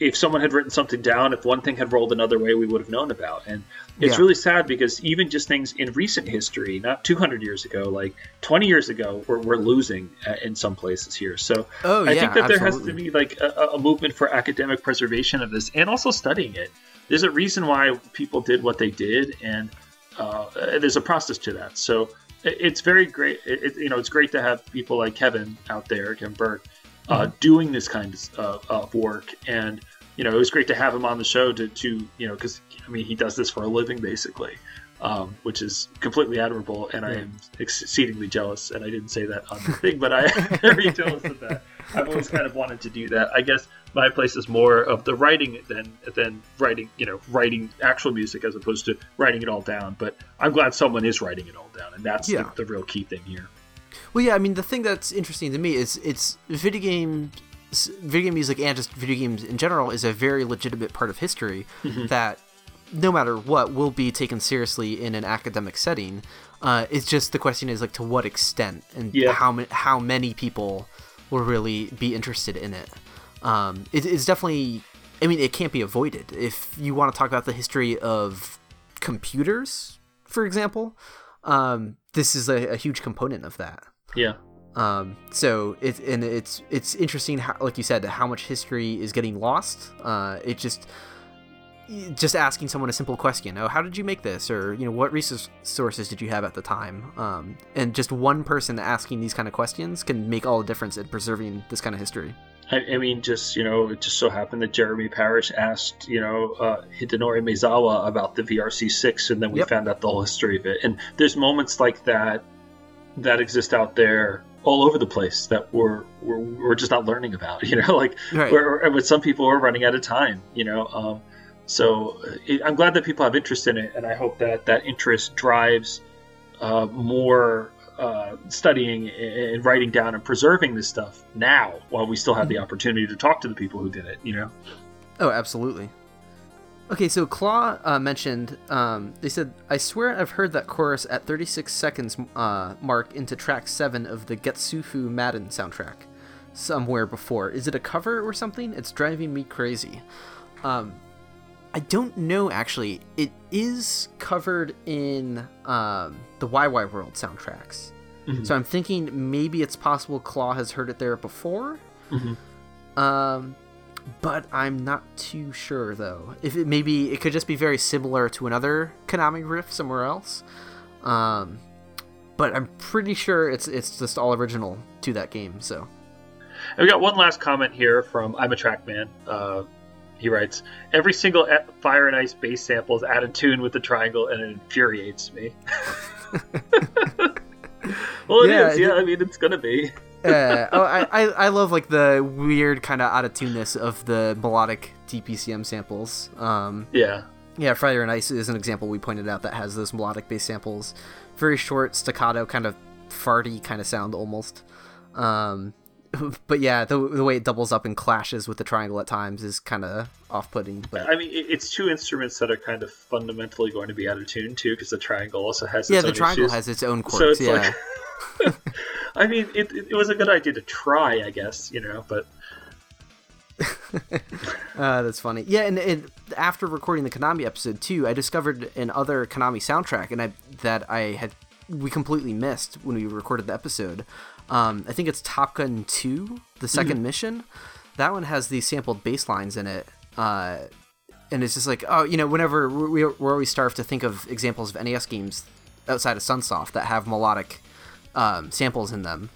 if someone had written something down, if one thing had rolled another way, we would have known about. And it's Yeah. really sad because even just things in recent history, not 200 years ago, like 20 years ago, we're, we're losing uh, in some places here. So Oh, I yeah, think that there has to be like a, a movement for academic preservation of this and also studying it. There's a reason why people did what they did, and uh, there's a process to that. So it's very great. It- you know, it's great to have people like Kevin out there, Kevin Burke, uh, doing this kind of, uh, of work. And you know, it was great to have him on the show to, to you know, because I mean, he does this for a living basically, um, which is completely admirable. And I am exceedingly jealous. And I didn't say that on the (laughs) thing, but I am very jealous of that. I've always kind of wanted to do that. I guess my place is more of the writing than than writing, you know, writing actual music as opposed to writing it all down. But I'm glad someone is writing it all down, and that's Yeah. the, the real key thing here. Well, yeah, I mean, the thing that's interesting to me is it's video game, video game music and just video games in general is a very legitimate part of history Mm-hmm. that no matter what, will be taken seriously in an academic setting. Uh, it's just the question is like to what extent and Yeah. how ma- how many people will really be interested in it. Um, it it's definitely. I mean, it can't be avoided. If you want to talk about the history of computers, for example, um, this is a, a huge component of that. Yeah. Um, so it's and it's it's interesting how, like you said, how much history is getting lost. Uh, it just just asking someone a simple question, oh, how did you make this, or you know, what resources did you have at the time? Um, and just one person asking these kind of questions can make all the difference in preserving this kind of history. I, I mean, just you know, it just so happened that Jeremy Parish asked, you know, uh, Hidenori Maezawa about the VRC6, and then we Yep. found out the whole history of it. And there's moments like that that exist out there all over the place that we're we're, we're just not learning about. (laughs) You know, like Right. where with some people are running out of time. You know, um, so it, I'm glad that people have interest in it, and I hope that that interest drives uh, more uh, studying and writing down and preserving this stuff now while we still have the opportunity to talk to the people who did it. You know, Oh, absolutely. Okay, so Claw uh, mentioned, um, they said, I swear I've heard that chorus at 36 seconds uh, mark into track 7 of the Getsu Fuma Den soundtrack somewhere before. Is it a cover or something? It's driving me crazy. Um, I don't know, actually. It is covered in um, the Wai Wai World soundtracks. Mhm. So I'm thinking maybe it's possible Claw has heard it there before. Mhm. Um, but I'm not too sure though. If it maybe it could just be very similar to another Konami riff somewhere else. Um, but I'm pretty sure it's it's just all original to that game. So And we got one last comment here from I'm a Trackman. Uh, he writes, "Every single Fire and Ice bass sample is out of tune with the triangle, and it infuriates me." (laughs) well, it is. Yeah, Yeah, it- I mean, it's gonna be. (laughs) uh, oh, I, I I love like the weird kind of out of tuneness of the melodic DPCM samples. Um, Yeah. Yeah, Fire and Ice is an example we pointed out that has those melodic bass samples. Very short, staccato, kind of farty kind of sound almost. Um, (laughs) but yeah, the, the way it doubles up and clashes with the triangle at times is kind of off putting. But I mean, it- it's two instruments that are kind of fundamentally going to be out of tune too, because the triangle also has. yeah, its the own triangle issues. has its own So quirks. it's yeah. like, (laughs) I mean, it, it was a good idea to try, I guess, you know, but Uh, (laughs) that's funny. Yeah, and, and after recording the Konami episode too, I discovered an other Konami soundtrack, and I that I had we completely missed when we recorded the episode. Um, I think it's Top Gun Two, the 2nd mission. That one has these sampled bass lines in it. Uh, and it's just like, oh, you know, whenever we, we're always starved to think of examples of NES games outside of Sunsoft that have melodic um, samples in them,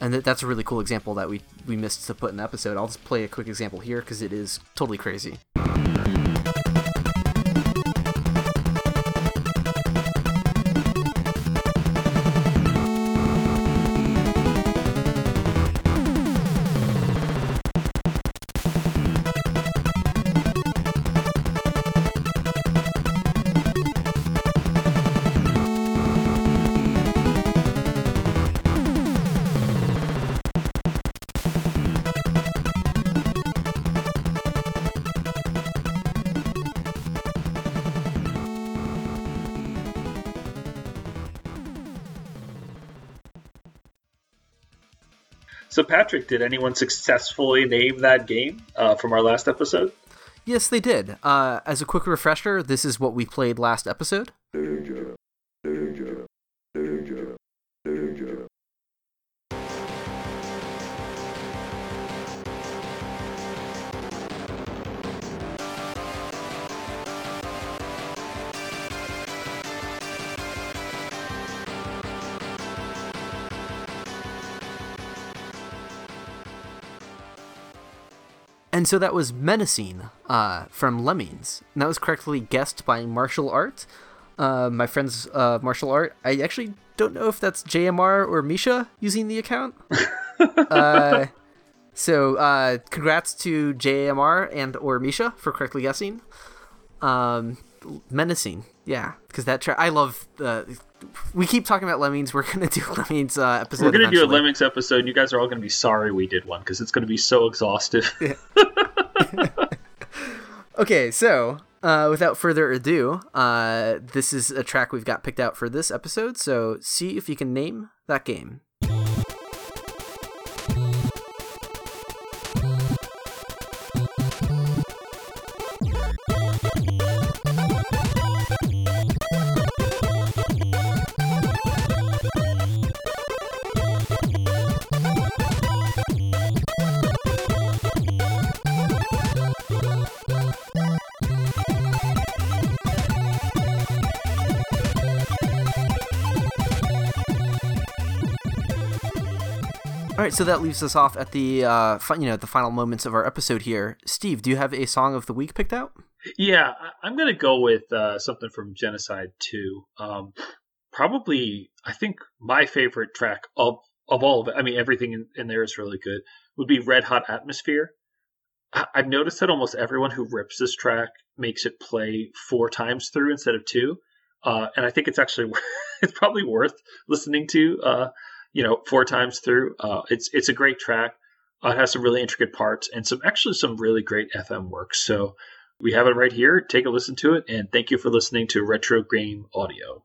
and that, that's a really cool example that we we missed to put in the episode. I'll just play a quick example here because it is totally crazy. Patrick, did anyone successfully name that game uh, from our last episode? Yes, they did. Uh, as a quick refresher, this is what we played last episode. Danger, And so that was Menacing uh, from Lemmings. And that was correctly guessed by Martial Art. Uh, my friend's uh, Martial Art. I actually don't know if that's JMR or Misha using the account. (laughs) uh, so uh, congrats to JMR and or Misha for correctly guessing. Um, Menacing, yeah, because that tra- I love the. We keep talking about Lemmings. We're gonna do (laughs) Lemmings uh, episode. We're going to do a. Lemmings episode. And you guys are all going to be sorry we did one because it's going to be so exhaustive. (laughs) Okay, so uh, without further ado, uh, this is a track we've got picked out for this episode. So see if you can name that game. All right, so that leaves us off at the uh, fi- you know the final moments of our episode here. Steve, do you have a song of the week picked out? Yeah, I- I'm going to go with uh, something from Genocide 2. Um, probably, I think my favorite track of of all of it. I mean, everything in, in there is really good. Would be Red Hot Atmosphere. I- I've noticed that almost everyone who rips this track makes it play four times through instead of two, uh, and I think it's actually (laughs) it's probably worth listening to. Uh, you know, four times through. Uh, it's it's a great track. Uh, it has some really intricate parts and some actually some really great FM work. So we have it right here. Take a listen to it, and thank you for listening to Retro Game Audio.